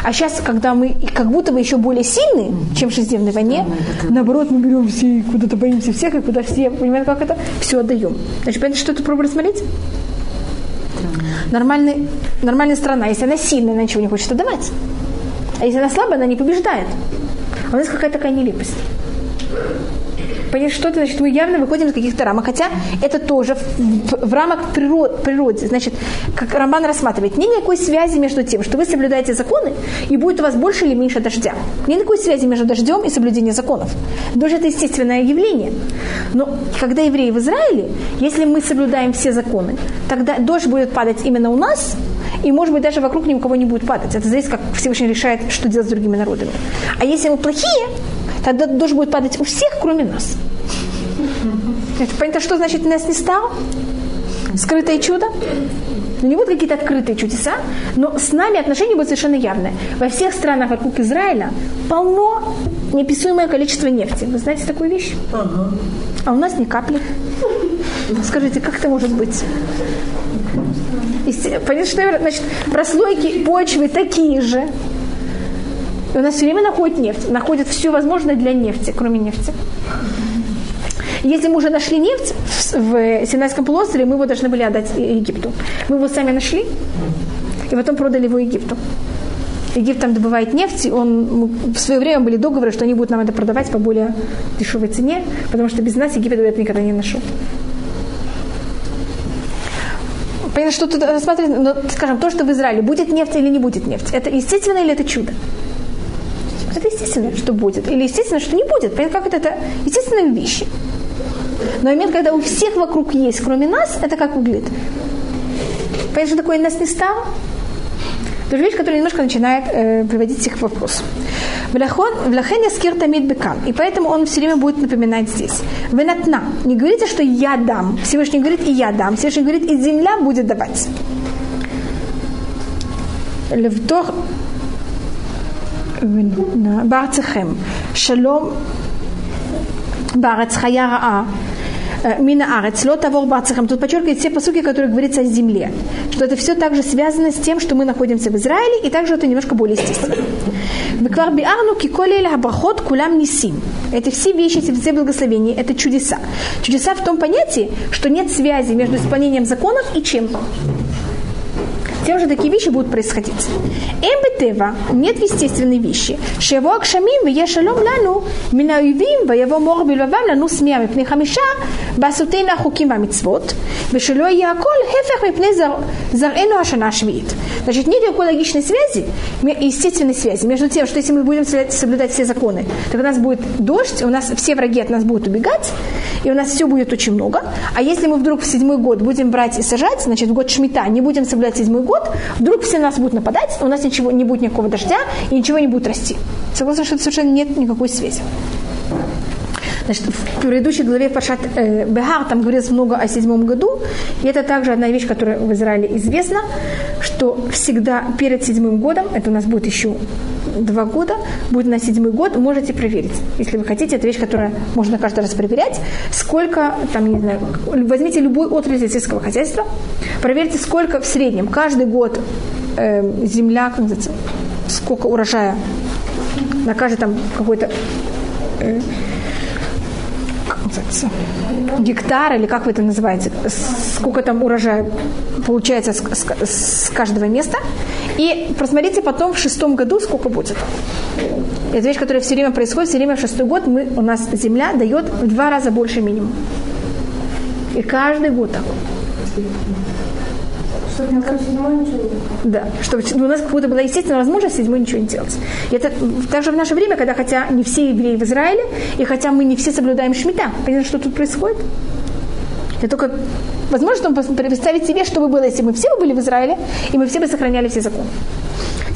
А сейчас, когда мы как будто бы еще более сильны, чем в шестидневной войне, да, наоборот, мы берем все и куда-то боимся всех, и куда все, понимаете, как это, все отдаем. Значит, понимаете, что тут пробовали смотреть? Нормальный, нормальная страна, если она сильная, она ничего не хочет отдавать. А если она слабая, она не побеждает. У нас какая-то такая нелепость. Понять, что это значит, мы явно выходим из каких-то рамок. Хотя это тоже в, в рамках природ, природы. Значит, как Рамбан рассматривает, нет никакой связи между тем, что вы соблюдаете законы, и будет у вас больше или меньше дождя. Нет никакой связи между дождем и соблюдением законов. Дождь это естественное явление. Но когда евреи в Израиле, если мы соблюдаем все законы, тогда дождь будет падать именно у нас, и, может быть, даже вокруг ни у кого не будет падать. Это зависит, как Всевышний решает, что делать с другими народами. А если мы плохие, тогда дождь будет падать у всех, кроме нас. Это понятно, что значит нас не стало? Скрытое чудо? Ну, не будут какие-то открытые чудеса, но с нами отношения будут совершенно явные. Во всех странах вокруг Израиля полно неописуемое количество нефти. Вы знаете такую вещь? Ага. А у нас ни капли. Скажите, как это может быть? Понятно, значит, прослойки почвы такие же. И у нас все время находят нефть. Находят все возможное для нефти, кроме нефти. Если мы уже нашли нефть в Синайском полуострове, мы его должны были отдать Египту. Мы его сами нашли, и потом продали его Египту. Египет там добывает нефть, и он, в свое время были договоры, что они будут нам это продавать по более дешевой цене, потому что без нас Египет это никогда не нашел. Понятно, что тут рассматривать, но, скажем, то, что в Израиле будет нефть или не будет нефть, это естественно или это чудо? Это естественно, что будет. Или естественно, что не будет. Как это, это естественные вещи. Но момент, когда у всех вокруг есть, кроме нас, это как выглядит. Понятно, что такое нас не стало? Даже вещь, которая немножко начинает э, приводить их в вопрос. Вляхен я скир тамид бекам. И поэтому он все время будет напоминать здесь. Венатна. Не говорите, что я дам. Всевышний говорит, и я дам. Всевышний говорит, и земля будет давать. Левдох Барцехем. Шалом. Барец Мина Арец, Лот Авор Бацахам. Тут подчеркивает все посуки, которые говорится о земле. Что это все также связано с тем, что мы находимся в Израиле, и также это немножко более естественно. Беквар биарну киколеля абрахот кулам нисим. Эти все вещи, эти все благословения, это чудеса. Чудеса в том понятии, что нет связи между исполнением законов и чем тем же такие вещи будут происходить. Эмбетева нет в естественной вещи. Шево акшамим ве ешалом лану минаювим ве его мор бельвавам лану смея мипней хамиша басутейна хуким вамитсвот вешело яколь хефех мипней зарену ашана швиит. Значит, нет никакой логичной связи, естественной связи между тем, что если мы будем соблюдать все законы, то у нас будет дождь, у нас все враги от нас будут убегать, и у нас все будет очень много. А если мы вдруг в седьмой год будем брать и сажать, значит, в год шмита не будем соблюдать седьмой год, вдруг все нас будут нападать, у нас ничего не будет никакого дождя, и ничего не будет расти. Согласна, что совершенно нет никакой связи. Значит, в предыдущей главе Пашат э, Бехар там говорилось много о седьмом году, и это также одна вещь, которая в Израиле известна, что всегда перед седьмым годом, это у нас будет еще два года, будет на седьмой год, можете проверить. Если вы хотите, это вещь, которая можно каждый раз проверять, сколько, там, не знаю, возьмите любой отрасль сельского хозяйства, проверьте, сколько в среднем каждый год э, земля, как называется, сколько урожая на каждый там какой-то э, гектар, или как вы это называете, сколько там урожая получается с, с, с каждого места. И посмотрите потом в шестом году, сколько будет. Это вещь, которая все время происходит, все время в шестой год мы, у нас земля дает в два раза больше минимум. И каждый год так. Да, чтобы у нас как будто была естественная возможность седьмой ничего не делать. И это также в наше время, когда хотя не все евреи в Израиле, и хотя мы не все соблюдаем шмита. Понятно, что тут происходит? Это только возможно представить себе, что бы было, если мы все бы были в Израиле, и мы все бы сохраняли все законы.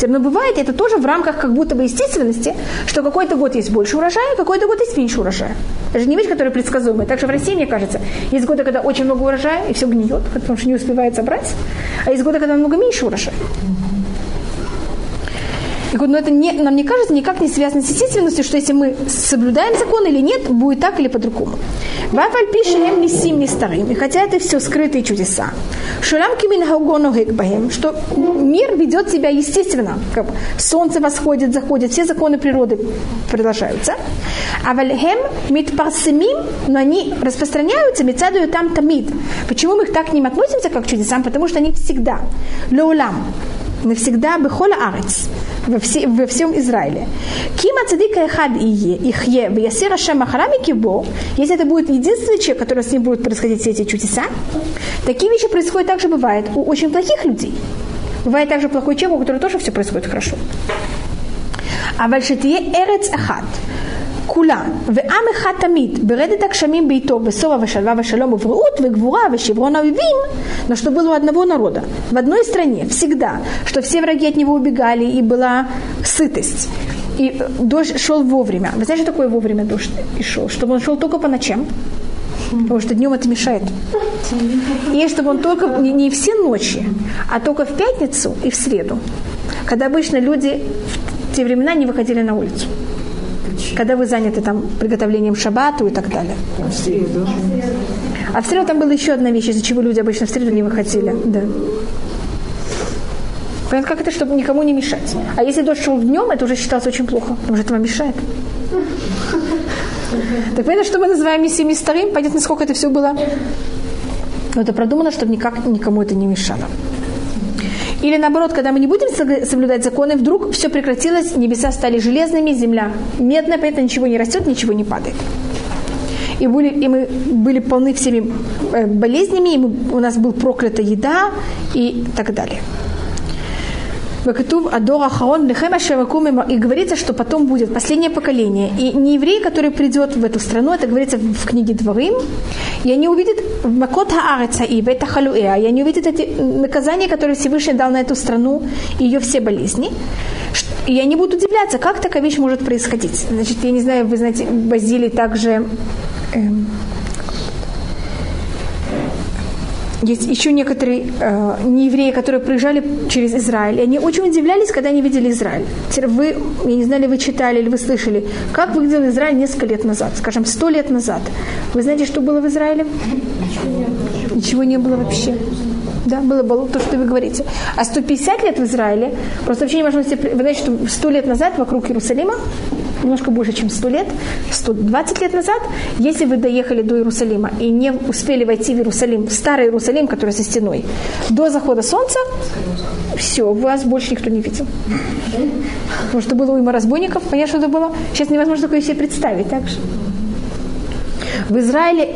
Но бывает это тоже в рамках как будто бы естественности, что какой-то год есть больше урожая, какой-то год есть меньше урожая. Это же не вещь, которая предсказуемая. Также в России, мне кажется, есть годы, когда очень много урожая, и все гниет, потому что не успевает собрать, а есть годы, когда намного меньше урожая. И говорю, но это не, нам не кажется никак не связано с естественностью, что если мы соблюдаем закон или нет, будет так или по-другому. Вафаль пишем не сим не старым. И хотя это все скрытые чудеса. Шулам кимин хаугону бахем, что мир ведет себя естественно. Как солнце восходит, заходит, все законы природы продолжаются. А вальхем митпарсимим, но они распространяются, мецадую там тамид. Почему мы их так к ним относимся, как к чудесам? Потому что они всегда. Леулам навсегда бехола арец, во, все, во всем Израиле. Кима цадика эхад ие, ихе, вясира шама харами кибо, если это будет единственный человек, который с ним будут происходить все эти чудеса, такие вещи происходят также бывает у очень плохих людей. Бывает также плохой человек, у которого тоже все происходит хорошо. А большетие эрец ахад. כולה, ועם אחד תמיד, ברדת הגשמים בעיתו, בשובע ושלווה ושלום ובריאות וגבורה ושברון האויבים, но что было у одного народа, в одной стране, всегда, что все враги от него убегали, и была сытость. И дождь шел вовремя. Вы знаете, что такое вовремя дождь и шел? Чтобы он шел только по ночам. Потому что днем это мешает. И чтобы он только не, не все ночи, а только в пятницу и в среду. Когда обычно люди в те времена не выходили на улицу когда вы заняты там приготовлением шабату и так далее. А в среду. А в среду там была еще одна вещь, из-за чего люди обычно в среду не выходили. Да. Понятно, как это, чтобы никому не мешать. А если дождь шел днем, это уже считалось очень плохо, потому что это вам мешает. Так понятно, что мы называем семи старым, понятно, сколько это все было. Но это продумано, чтобы никак никому это не мешало. Или наоборот, когда мы не будем соблюдать законы, вдруг все прекратилось, небеса стали железными, земля медная, поэтому ничего не растет, ничего не падает. И, были, и мы были полны всеми э, болезнями, и мы, у нас был проклята еда и так далее. Хаон Лехема Шевакум и говорится, что потом будет последнее поколение. И не еврей, который придет в эту страну, это говорится в книге Дворим, и они увидят Макот Хаареца и Бета Халуэа, и они увидят эти наказания, которые Всевышний дал на эту страну и ее все болезни. И они будут удивляться, как такая вещь может происходить. Значит, я не знаю, вы знаете, Базилий также эм, Есть еще некоторые э, неевреи, которые приезжали через Израиль, и они очень удивлялись, когда они видели Израиль. Вы, я не знаю, ли вы читали или вы слышали, как выглядел Израиль несколько лет назад, скажем, сто лет назад. Вы знаете, что было в Израиле? Ничего не было вообще. Да, было болото, то, что вы говорите. А 150 лет в Израиле, просто вообще невозможно себе... Вы знаете, что 100 лет назад вокруг Иерусалима немножко больше, чем 100 лет, 120 лет назад, если вы доехали до Иерусалима и не успели войти в Иерусалим, в старый Иерусалим, который со стеной, до захода солнца, все, вас больше никто не видел. Потому что было уйма разбойников, понятно, что это было. Сейчас невозможно такое себе представить, так же. В Израиле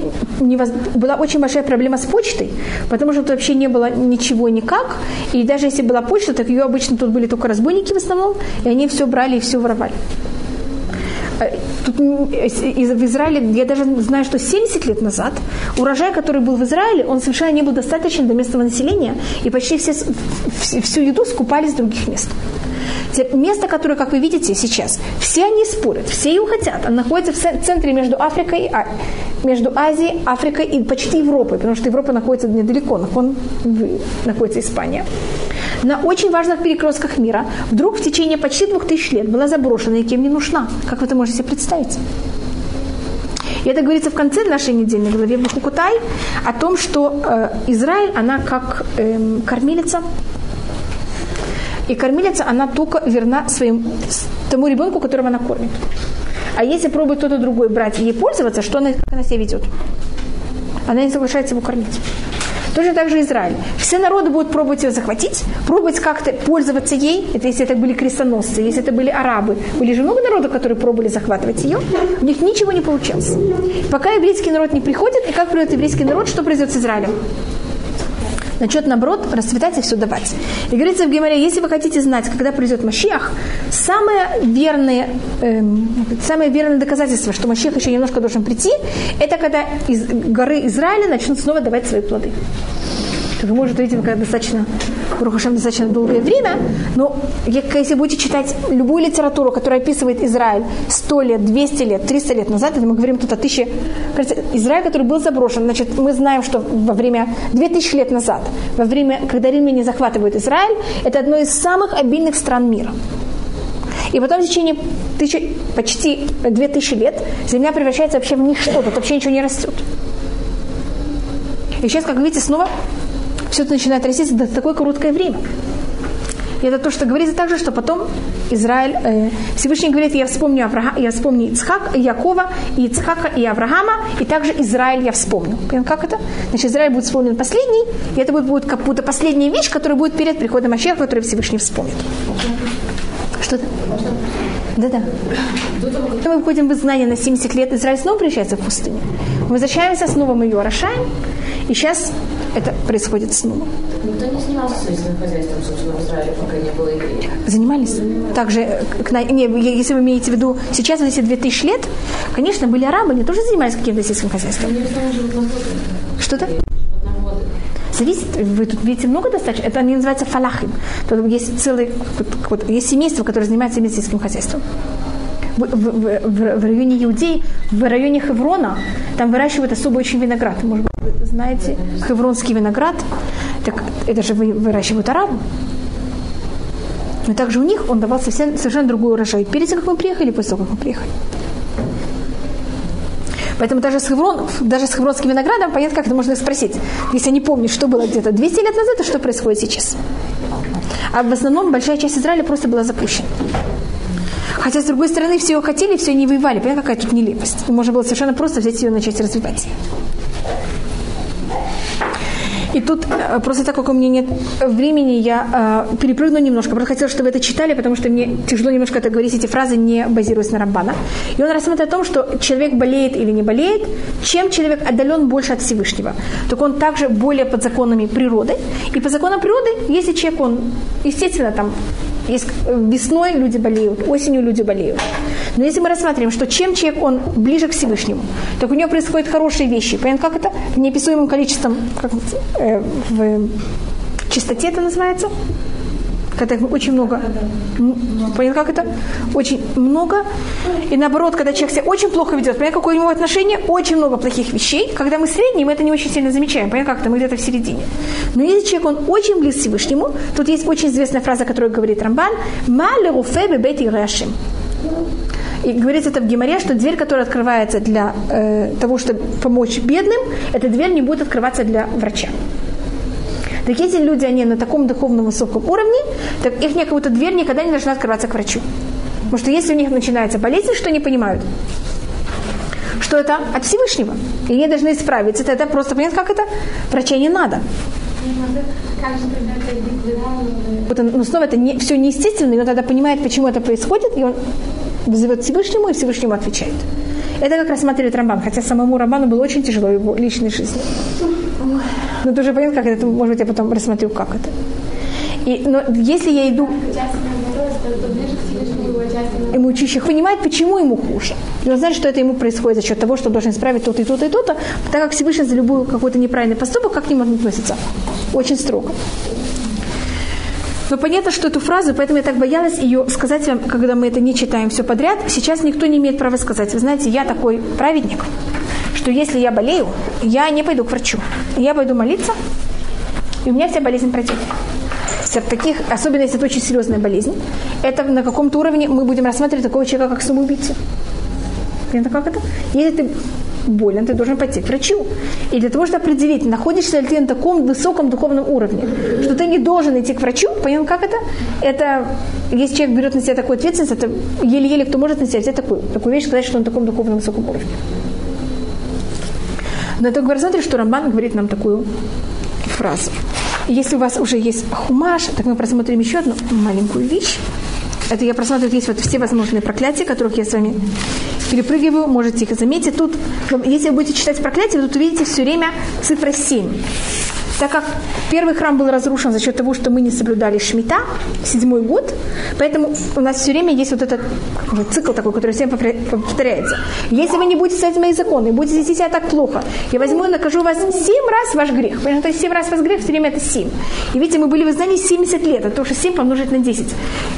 была очень большая проблема с почтой, потому что тут вообще не было ничего никак. И даже если была почта, так ее обычно тут были только разбойники в основном, и они все брали и все воровали. Э, тут в Израиле, я даже знаю, что 70 лет назад урожай, который был в Израиле, он совершенно не был достаточен для местного населения, и почти все, всю еду скупали с других мест. Место, которое, как вы видите сейчас, все они спорят, все его хотят. Оно находится в центре между Африкой, а, между Азией, Африкой и почти Европой, потому что Европа находится недалеко, находится Испания на очень важных перекрестках мира, вдруг в течение почти двух тысяч лет была заброшена и кем не нужна. Как вы это можете себе представить? И это говорится в конце нашей недельной главе Бухукутай о том, что э, Израиль, она как э, кормилица, и кормилица, она только верна своим, тому ребенку, которого она кормит. А если пробует кто-то другой брать и ей пользоваться, что она, как она себя ведет? Она не соглашается его кормить. Точно так же Израиль. Все народы будут пробовать ее захватить, пробовать как-то пользоваться ей. Это если это были крестоносцы, если это были арабы. Были же много народов, которые пробовали захватывать ее. У них ничего не получалось. Пока еврейский народ не приходит, и как придет еврейский народ, что произойдет с Израилем? Начнет, наоборот, расцветать и все давать. И говорится в Геморе, если вы хотите знать, когда придет Машиах, самое верное, эм, самое верное доказательство, что Машиах еще немножко должен прийти, это когда из горы Израиля начнут снова давать свои плоды вы, может, видите, когда достаточно, Рухашем достаточно долгое время, но если будете читать любую литературу, которая описывает Израиль 100 лет, 200 лет, 300 лет назад, это мы говорим тут о тысяче... Израиль, который был заброшен, значит, мы знаем, что во время 2000 лет назад, во время, когда римляне захватывают Израиль, это одно из самых обильных стран мира. И потом в течение тысячи, почти 2000 лет земля превращается вообще в ничто, тут вообще ничего не растет. И сейчас, как видите, снова все это начинает расти за такое короткое время. И это то, что говорится также, что потом Израиль, э, Всевышний говорит, я вспомню, Авраам, я вспомню Ицхак, Якова, и Ицхака, и Авраама, и также Израиль я вспомню. Понимаете, как это? Значит, Израиль будет вспомнен последний, и это будет, будет как будто последняя вещь, которая будет перед приходом Машеха, которую Всевышний вспомнит. Что-то? Да-да. Мы выходим в изгнание на 70 лет, Израиль снова приезжается в пустыню. Мы возвращаемся, снова мы ее орошаем, и сейчас это происходит снова. Никто не занимался сельским хозяйством, собственно, в Израиле, пока не было евреев. Занимались. Также, э, не, если вы имеете в виду, сейчас, вот эти 2000 лет, конечно, были арабы, они тоже занимались каким-то сельским хозяйством. Что-то? Зависит, вы тут видите много достаточно, это они называются фалахим. Тут есть целый, вот, вот, есть семейство, которое занимается сельским хозяйством. В, в- в- районе Иудеи, в районе Хеврона, там выращивают особый очень виноград. Может быть, вы знаете, хевронский виноград, так это же вы- выращивают арабы. Но также у них он давал совсем, совершенно другой урожай. Перед тем, как мы приехали, после того, как мы приехали. Поэтому даже с, Хеврон, даже с хевронским виноградом, понятно, как это можно спросить. Если не помнишь, что было где-то 200 лет назад, то что происходит сейчас. А в основном большая часть Израиля просто была запущена. Хотя, с другой стороны, все ее хотели, все не воевали. Понятно, какая тут нелепость. Можно было совершенно просто взять ее и начать развивать. И тут э, просто так как у меня нет времени, я э, перепрыгну немножко. Просто хотела, чтобы вы это читали, потому что мне тяжело немножко это говорить, эти фразы, не базируясь на Рамбана. И он рассматривает о том, что человек болеет или не болеет, чем человек отдален больше от Всевышнего. Так он также более под законами природы. И по законам природы, если человек, он, естественно, там есть, весной люди болеют, осенью люди болеют. Но если мы рассматриваем, что чем человек, он ближе к Всевышнему, так у него происходят хорошие вещи. Понятно, как это? Неописуемым количеством, как э, в чистоте это называется? Когда очень много. М, Понятно, как это? Очень много. И наоборот, когда человек себя очень плохо ведет, понятно, какое у него отношение? Очень много плохих вещей. Когда мы средние, мы это не очень сильно замечаем. Понятно, как это? Мы где-то в середине. Но если человек, он очень близ Всевышнему, тут есть очень известная фраза, которую говорит Рамбан, «Ма леруфе бебет ирашим». И говорится это в Геморе, что дверь, которая открывается для э, того, чтобы помочь бедным, эта дверь не будет открываться для врача. Так если люди, они на таком духовном высоком уровне, так их какая-то дверь никогда не должна открываться к врачу. Потому что если у них начинается болезнь, что они понимают? Что это от Всевышнего. И они должны исправиться. Это, просто, понятно, как это? Врача не надо. Вот он, но снова это не, все неестественно, и он тогда понимает, почему это происходит, и он вызовет Всевышнему, и Всевышнему отвечает. Это как рассматривает Рамбан, хотя самому Рамбану было очень тяжело в его личной жизни. Но ты уже понятно, как это, может быть, я потом рассмотрю, как это. И, но если я иду ему учащих понимает, почему ему хуже. И он знает, что это ему происходит за счет того, что он должен исправить то-то и то-то и то-то, так как Всевышний за любой какой-то неправильный поступок, как к нему относится? Очень строго. Но понятно, что эту фразу, поэтому я так боялась ее сказать вам, когда мы это не читаем все подряд. Сейчас никто не имеет права сказать. Вы знаете, я такой праведник, что если я болею, я не пойду к врачу. Я пойду молиться, и у меня вся болезнь пройдет. Таких, особенно если это очень серьезная болезнь, это на каком-то уровне мы будем рассматривать такого человека как самоубийцу. Понятно, как это? Если ты болен, ты должен пойти к врачу. И для того, чтобы определить, находишься ли ты на таком высоком духовном уровне, что ты не должен идти к врачу, понятно, как это? Это, если человек берет на себя такую ответственность, это еле-еле кто может на себя взять такую, такую вещь, сказать, что он на таком духовном высоком уровне. Но это рассмотрим, что Рамбан говорит нам такую фразу. Если у вас уже есть хумаш, так мы просмотрим еще одну маленькую вещь. Это я просматриваю, есть вот все возможные проклятия, которых я с вами перепрыгиваю, можете их заметить. Тут, если вы будете читать проклятие, тут увидите все время цифра 7. Так как первый храм был разрушен за счет того, что мы не соблюдали Шмита, седьмой год, поэтому у нас все время есть вот этот какой, цикл такой, который всем повторяется. Если вы не будете ставить мои законы, будете вести себя так плохо, я возьму и накажу вас семь раз ваш грех. Потому что семь раз ваш грех, все время это семь. И видите, мы были в изгнании 70 лет, это то, что 7 помножить на 10.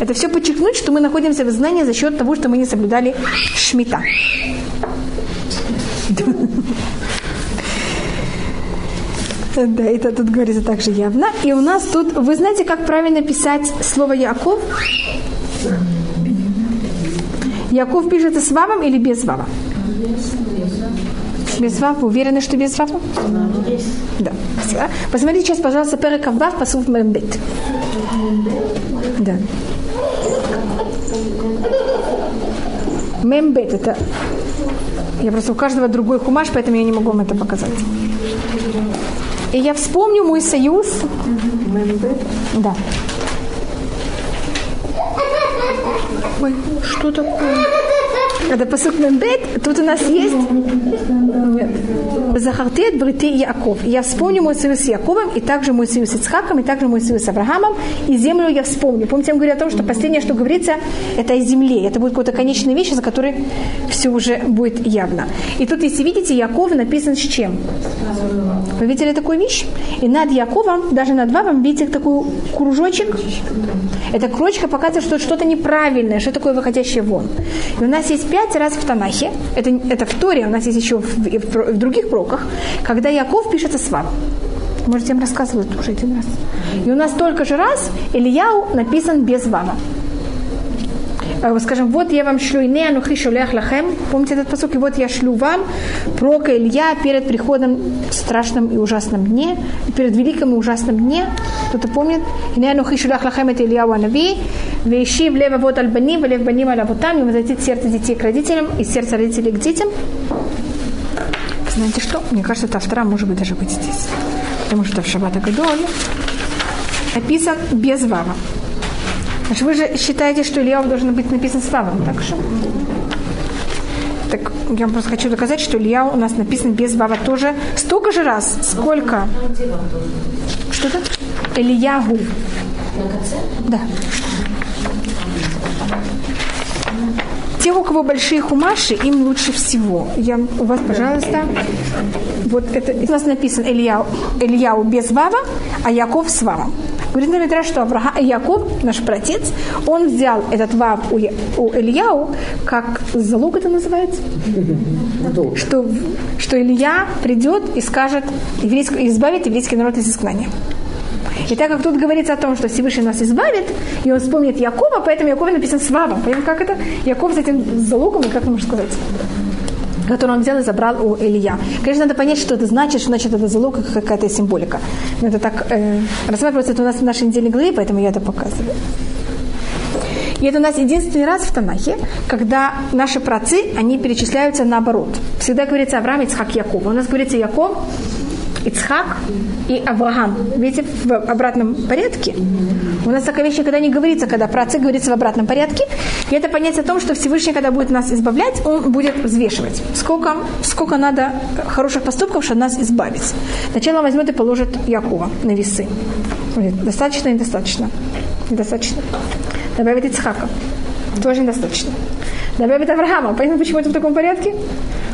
Это все подчеркнуть, что мы находимся в изгнании за счет того, что мы не соблюдали Шмита. Да, это тут говорится также явно. И у нас тут, вы знаете, как правильно писать слово Яков? Яков пишется с вавом или без вава? Без вав? Уверены, что без вав? Да. Посмотрите сейчас, пожалуйста, перекав вав, посув мембет. Да. Мембет это... Я просто у каждого другой хумаш, поэтому я не могу вам это показать. И я вспомню мой союз. Да. Ой, что такое? Это посук Мембет, тут у нас есть... Захартет брити Яков. Я вспомню мой союз с Яковом, и также мой союз с Ицхаком, и также мой союз с Авраамом, и землю я вспомню. Помните, я говорю о том, что последнее, что говорится, это о земле. Это будет какая-то конечная вещь, за которой все уже будет явно. И тут, если видите, Яков написан с чем? Вы видели такую вещь? И над Яковом, даже над Вавом, видите такой кружочек? Это кружочка показывает, что что-то неправильное, что такое выходящее вон. И у нас есть пять раз в Танахе, это, это в Торе, у нас есть еще в, в, в других проках, когда Яков пишется с Вавом. Может, я вам рассказывала уже один раз. И у нас только же раз Ильяу написан без Вава. Э, скажем, вот я вам шлю ине анухи шулях лахем. Помните этот посок? И вот я шлю вам пророка Илья перед приходом в страшном и ужасном дне, перед великим и ужасным дне. Кто-то помнит? Ине анухи шулях лахем это Илья Уанави. Вещи в вот альбани, в лев бани алавутам. И возвратит сердце детей к родителям и сердце родителей к детям. Знаете что? Мне кажется, это автора может быть даже быть здесь. Потому что в Шаббата Гадоль написан без вава. Значит, вы же считаете, что Илья должен быть написан с вавом, так что? Так я вам просто хочу доказать, что Илья у нас написан без вава тоже столько же раз. Сколько? Что это? Ильягу. Да. Те, у кого большие хумаши, им лучше всего. Я у вас, пожалуйста, вот это у нас написано Ильяу, Ильяу без вава, а Яков с вавом. Говорит на что Авраам, Яков, наш протец, он взял этот вав у, у Ильяу, как залог это называется, что, что Илья придет и скажет, избавит еврейский народ из изгнания. И так как тут говорится о том, что Всевышний нас избавит, и он вспомнит Якова, поэтому Яков написан с Вавом. Понимаете, как это? Яков с этим залогом, как можно сказать? Который он взял и забрал у Илья. Конечно, надо понять, что это значит, что значит это залог, какая-то символика. Но это так э, рассматривается это у нас в нашей недельной главе, поэтому я это показываю. И это у нас единственный раз в Танахе, когда наши працы, они перечисляются наоборот. Всегда говорится Авраам, Ицхак, Яков. У нас говорится Яков, Ицхак и Авраам. Видите, в обратном порядке. У нас такая вещь никогда не говорится, когда про отцы говорится в обратном порядке. И это понятие о том, что Всевышний, когда будет нас избавлять, он будет взвешивать. Сколько, сколько надо хороших поступков, чтобы нас избавить. Сначала возьмет и положит Якова на весы. Достаточно, недостаточно. Недостаточно. Добавит Ицхака. Тоже недостаточно. Добавит Авраама. Понятно, почему это в таком порядке?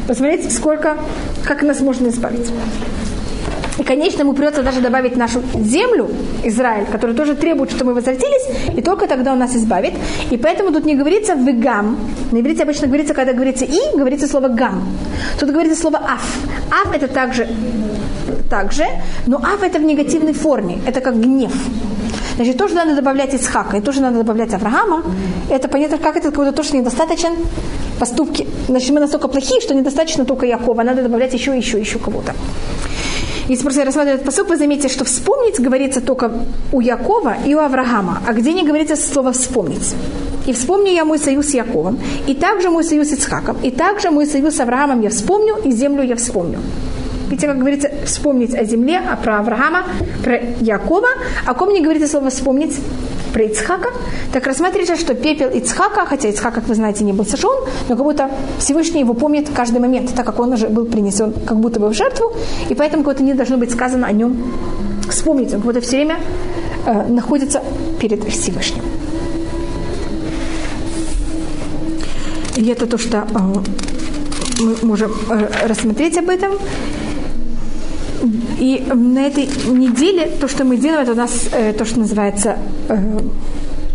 Посмотрите, сколько, как нас можно избавить. И, конечно, ему придется даже добавить нашу землю, Израиль, который тоже требует, чтобы мы возвратились, и только тогда он нас избавит. И поэтому тут не говорится «вегам». На иврите обычно говорится, когда говорится «и», говорится слово «гам». Тут говорится слово «аф». «Аф» это также, также, но «аф» это в негативной форме, это как гнев. Значит, тоже надо добавлять Исхака, и тоже надо добавлять Авраама. Это понятно, как это какой-то тоже недостаточен поступки. Значит, мы настолько плохие, что недостаточно только Якова, надо добавлять еще, еще, еще кого-то. Если просто рассматривать посыл, вы заметите, что вспомнить говорится только у Якова и у Авраама, а где не говорится слово «вспомнить». И вспомню я мой союз с Яковом, и также мой союз с Ицхаком, и также мой союз с Авраамом я вспомню, и землю я вспомню. Видите, как говорится, вспомнить о земле, а про Авраама, про Якова. О ком не говорится слово «вспомнить»? Про Ицхака. Так рассматривается, что пепел Ицхака, хотя Ицхак, как вы знаете, не был сожжен, но как будто Всевышний его помнит каждый момент, так как он уже был принесен как будто бы в жертву, и поэтому как будто не должно быть сказано о нем вспомнить. Он как будто все время э, находится перед Всевышним. И это то, что э, мы можем э, рассмотреть об этом. И на этой неделе то, что мы делаем, это у нас э, то, что называется э,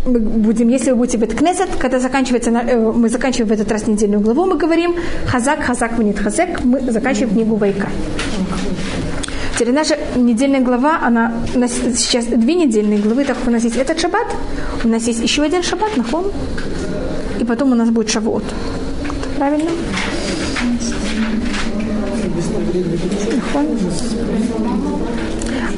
мы будем, если вы будете в Кнесет, когда заканчивается, э, мы заканчиваем в этот раз недельную главу, мы говорим Хазак, Хазак, Ванит Хазек, мы заканчиваем книгу Вайка. Теперь наша недельная глава, она у нас сейчас две недельные главы, так как у нас есть этот шаббат, у нас есть еще один шаббат, нахон, и потом у нас будет шавуот. Правильно?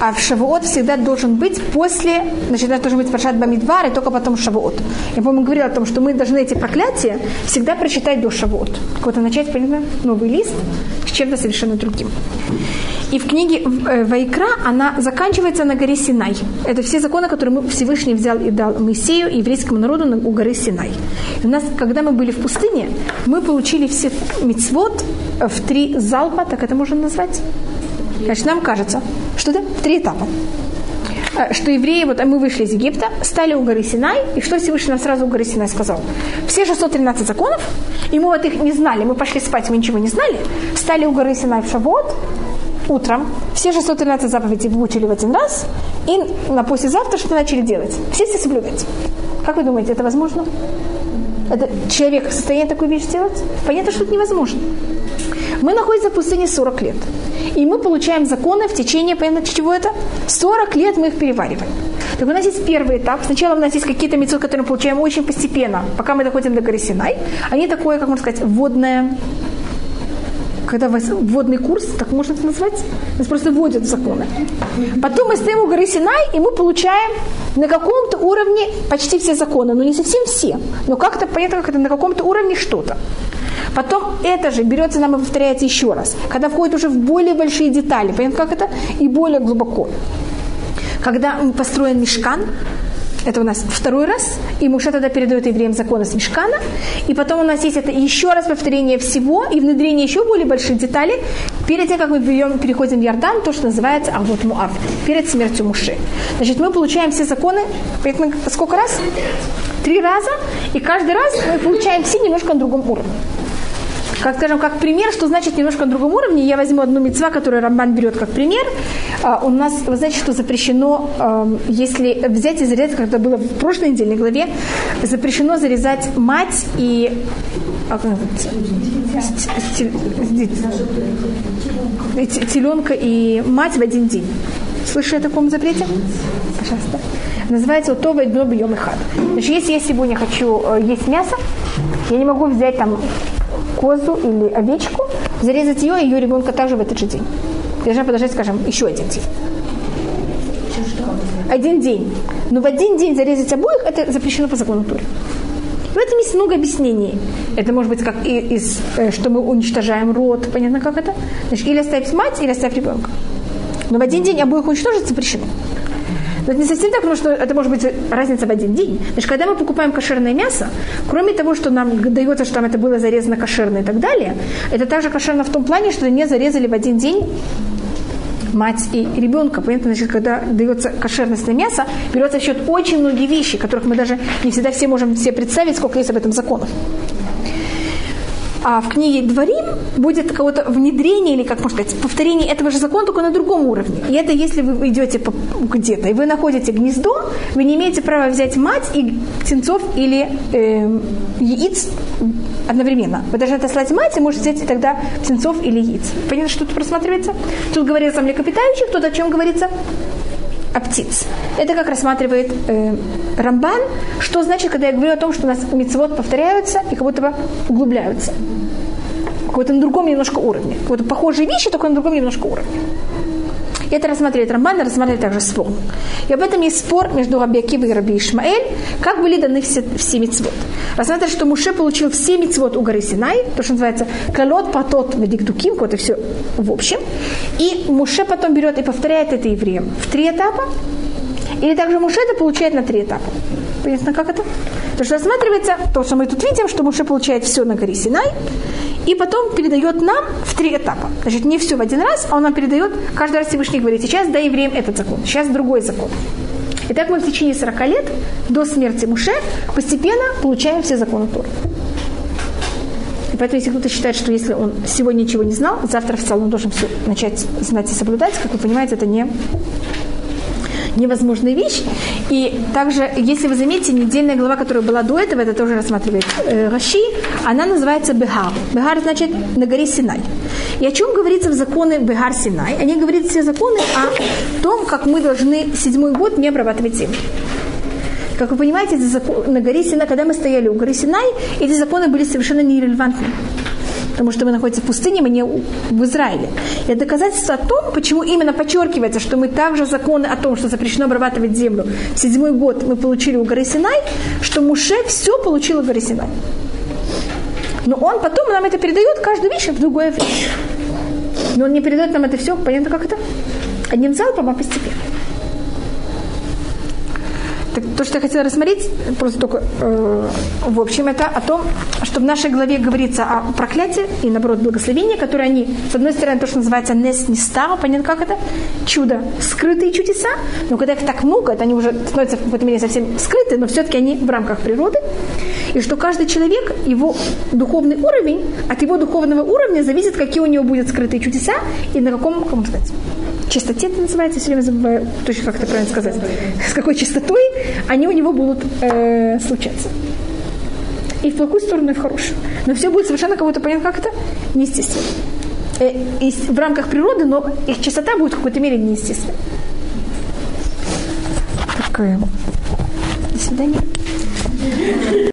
А в Шавуот всегда должен быть после, значит, должен быть Паршат Бамидбар, и только потом Шавуот. Я, по-моему, говорила о том, что мы должны эти проклятия всегда прочитать до Шавуот. Как-то начать, понимаете, новый лист с чем-то совершенно другим. И в книге э, Вайкра она заканчивается на горе Синай. Это все законы, которые Всевышний взял и дал Моисею и еврейскому народу на, у горы Синай. И у нас, когда мы были в пустыне, мы получили все мицвод в три залпа, так это можно назвать? Значит, нам кажется, что это три этапа Э, что евреи, вот а мы вышли из Египта, стали у горы Синай, и что Всевышний нам сразу у горы Синай сказал? Все 613 законов, и мы вот их не знали, мы пошли спать, мы ничего не знали, стали у горы Синай в Шавот, утром, все 613 заповедей выучили в один раз, и на послезавтра что начали делать? Все все соблюдать. Как вы думаете, это возможно? Это человек в состоянии такую вещь сделать? Понятно, что это невозможно. Мы находимся в пустыне 40 лет. И мы получаем законы в течение, понятно, чего это? 40 лет мы их перевариваем. Так у нас есть первый этап. Сначала у нас есть какие-то мецвы, которые мы получаем очень постепенно, пока мы доходим до горы Синай. Они такое, как можно сказать, вводное когда вводный курс, так можно это назвать, нас просто вводят в законы. Потом мы стоим у горы Синай, и мы получаем на каком-то уровне почти все законы, но не совсем все, но как-то понятно, как это на каком-то уровне что-то. Потом это же берется нам и повторяется еще раз, когда входит уже в более большие детали, понятно, как это, и более глубоко. Когда построен мешкан, это у нас второй раз, и Муше тогда передает евреям законы с Мешкана, и потом у нас есть это еще раз повторение всего и внедрение еще более больших деталей, перед тем, как мы берем, переходим в Иордан, то, что называется Авод Муав, перед смертью Муше. Значит, мы получаем все законы, сколько раз? Три раза, и каждый раз мы получаем все немножко на другом уровне как скажем, как пример, что значит немножко на другом уровне. Я возьму одну мецва, которую Рамбан берет как пример. А, у нас, вы знаете, что запрещено, если взять и зарезать, как это было в прошлой недельной главе, запрещено зарезать мать и а, теленка и мать в один день. Слышали о таком запрете? Пожалуйста. Называется «Утова дно бьем и хад». Значит, если я сегодня хочу э, есть мясо, я не могу взять там козу или овечку, зарезать ее и ее ребенка также в этот же день. И должна подождать, скажем, еще один день. Один день. Но в один день зарезать обоих, это запрещено по закону Тури. В этом есть много объяснений. Это может быть как из, э, что мы уничтожаем род, понятно как это? Значит, или оставить мать, или оставить ребенка. Но в один день обоих уничтожить запрещено. Но это не совсем так, потому что это может быть разница в один день. Значит, когда мы покупаем кошерное мясо, кроме того, что нам дается, что там это было зарезано кошерно и так далее, это также кошерно в том плане, что не зарезали в один день мать и ребенка. Понятно, значит, когда дается кошерностное мясо, берется в счет очень многие вещи, которых мы даже не всегда все можем себе представить, сколько есть об этом законов. А в книге Дворим будет какое-то внедрение или, как можно сказать, повторение этого же закона, только на другом уровне. И это если вы идете где-то, и вы находите гнездо, вы не имеете права взять мать и птенцов или э, яиц одновременно. Вы должны отослать мать, и можете взять тогда птенцов или яиц. Понятно, что тут просматривается? Тут говорится о млекопитающих, тут о чем говорится? О птиц. Это как рассматривает э, Рамбан, что значит, когда я говорю о том, что у нас мецвод повторяются и как будто бы углубляются. Какой-то на другом немножко уровне. Какой-то похожие вещи, только на другом немножко уровне. И это рассматривает Рамбан, и рассматривает также спор. И об этом есть спор между Раби и Раби Ишмаэль, как были даны все, все мецвод. Рассматривает, что Муше получил все мецвод у горы Синай, то, что называется калот, потот, медиктуким, вот это все в общем. И Муше потом берет и повторяет это евреям в три этапа, или также Муше это получает на три этапа. Понятно, как это? То, что рассматривается, то, что мы тут видим, что Муше получает все на горе Синай, и потом передает нам в три этапа. Значит, не все в один раз, а он нам передает, каждый раз Всевышний говорит, сейчас дай евреям этот закон, сейчас другой закон. И так мы в течение 40 лет до смерти Муше постепенно получаем все законы Торы. И поэтому, если кто-то считает, что если он сегодня ничего не знал, завтра в целом он должен все начать знать и соблюдать, как вы понимаете, это не невозможная вещь. И также, если вы заметите, недельная глава, которая была до этого, это тоже рассматривает э, Раши, она называется Бехар. Бехар значит на горе Синай. И о чем говорится в законы Бехар Синай? Они говорят все законы о том, как мы должны седьмой год не обрабатывать землю. Как вы понимаете, на горе Синай, когда мы стояли у горы Синай, эти законы были совершенно нерелевантны. Потому что мы находимся в пустыне, мы не в Израиле. И это доказательство о том, почему именно подчеркивается, что мы также законы о том, что запрещено обрабатывать землю, в седьмой год мы получили у горы Синай, что Муше все получил у горы Синай. Но он потом нам это передает каждую вещь в другое время. Но он не передает нам это все, понятно, как это? Одним залпом, а постепенно. Так, то, что я хотела рассмотреть, просто только э, в общем, это о том, что в нашей главе говорится о проклятии и, наоборот, благословении, которые они, с одной стороны, то, что называется нес не стал, понятно, как это? Чудо, скрытые чудеса, но когда их так много, это они уже становятся в какой-то мере совсем скрыты, но все-таки они в рамках природы, и что каждый человек, его духовный уровень, от его духовного уровня зависит, какие у него будут скрытые чудеса и на каком, как сказать, чистоте это называется, все время забываю точно как это правильно сказать, с какой чистотой они у него будут э, случаться. И в плохую сторону, и в хорошую. Но все будет совершенно кого-то понятно, как это неестественно. Э, в рамках природы, но их чистота будет в какой-то мере неестественной. Так, до свидания.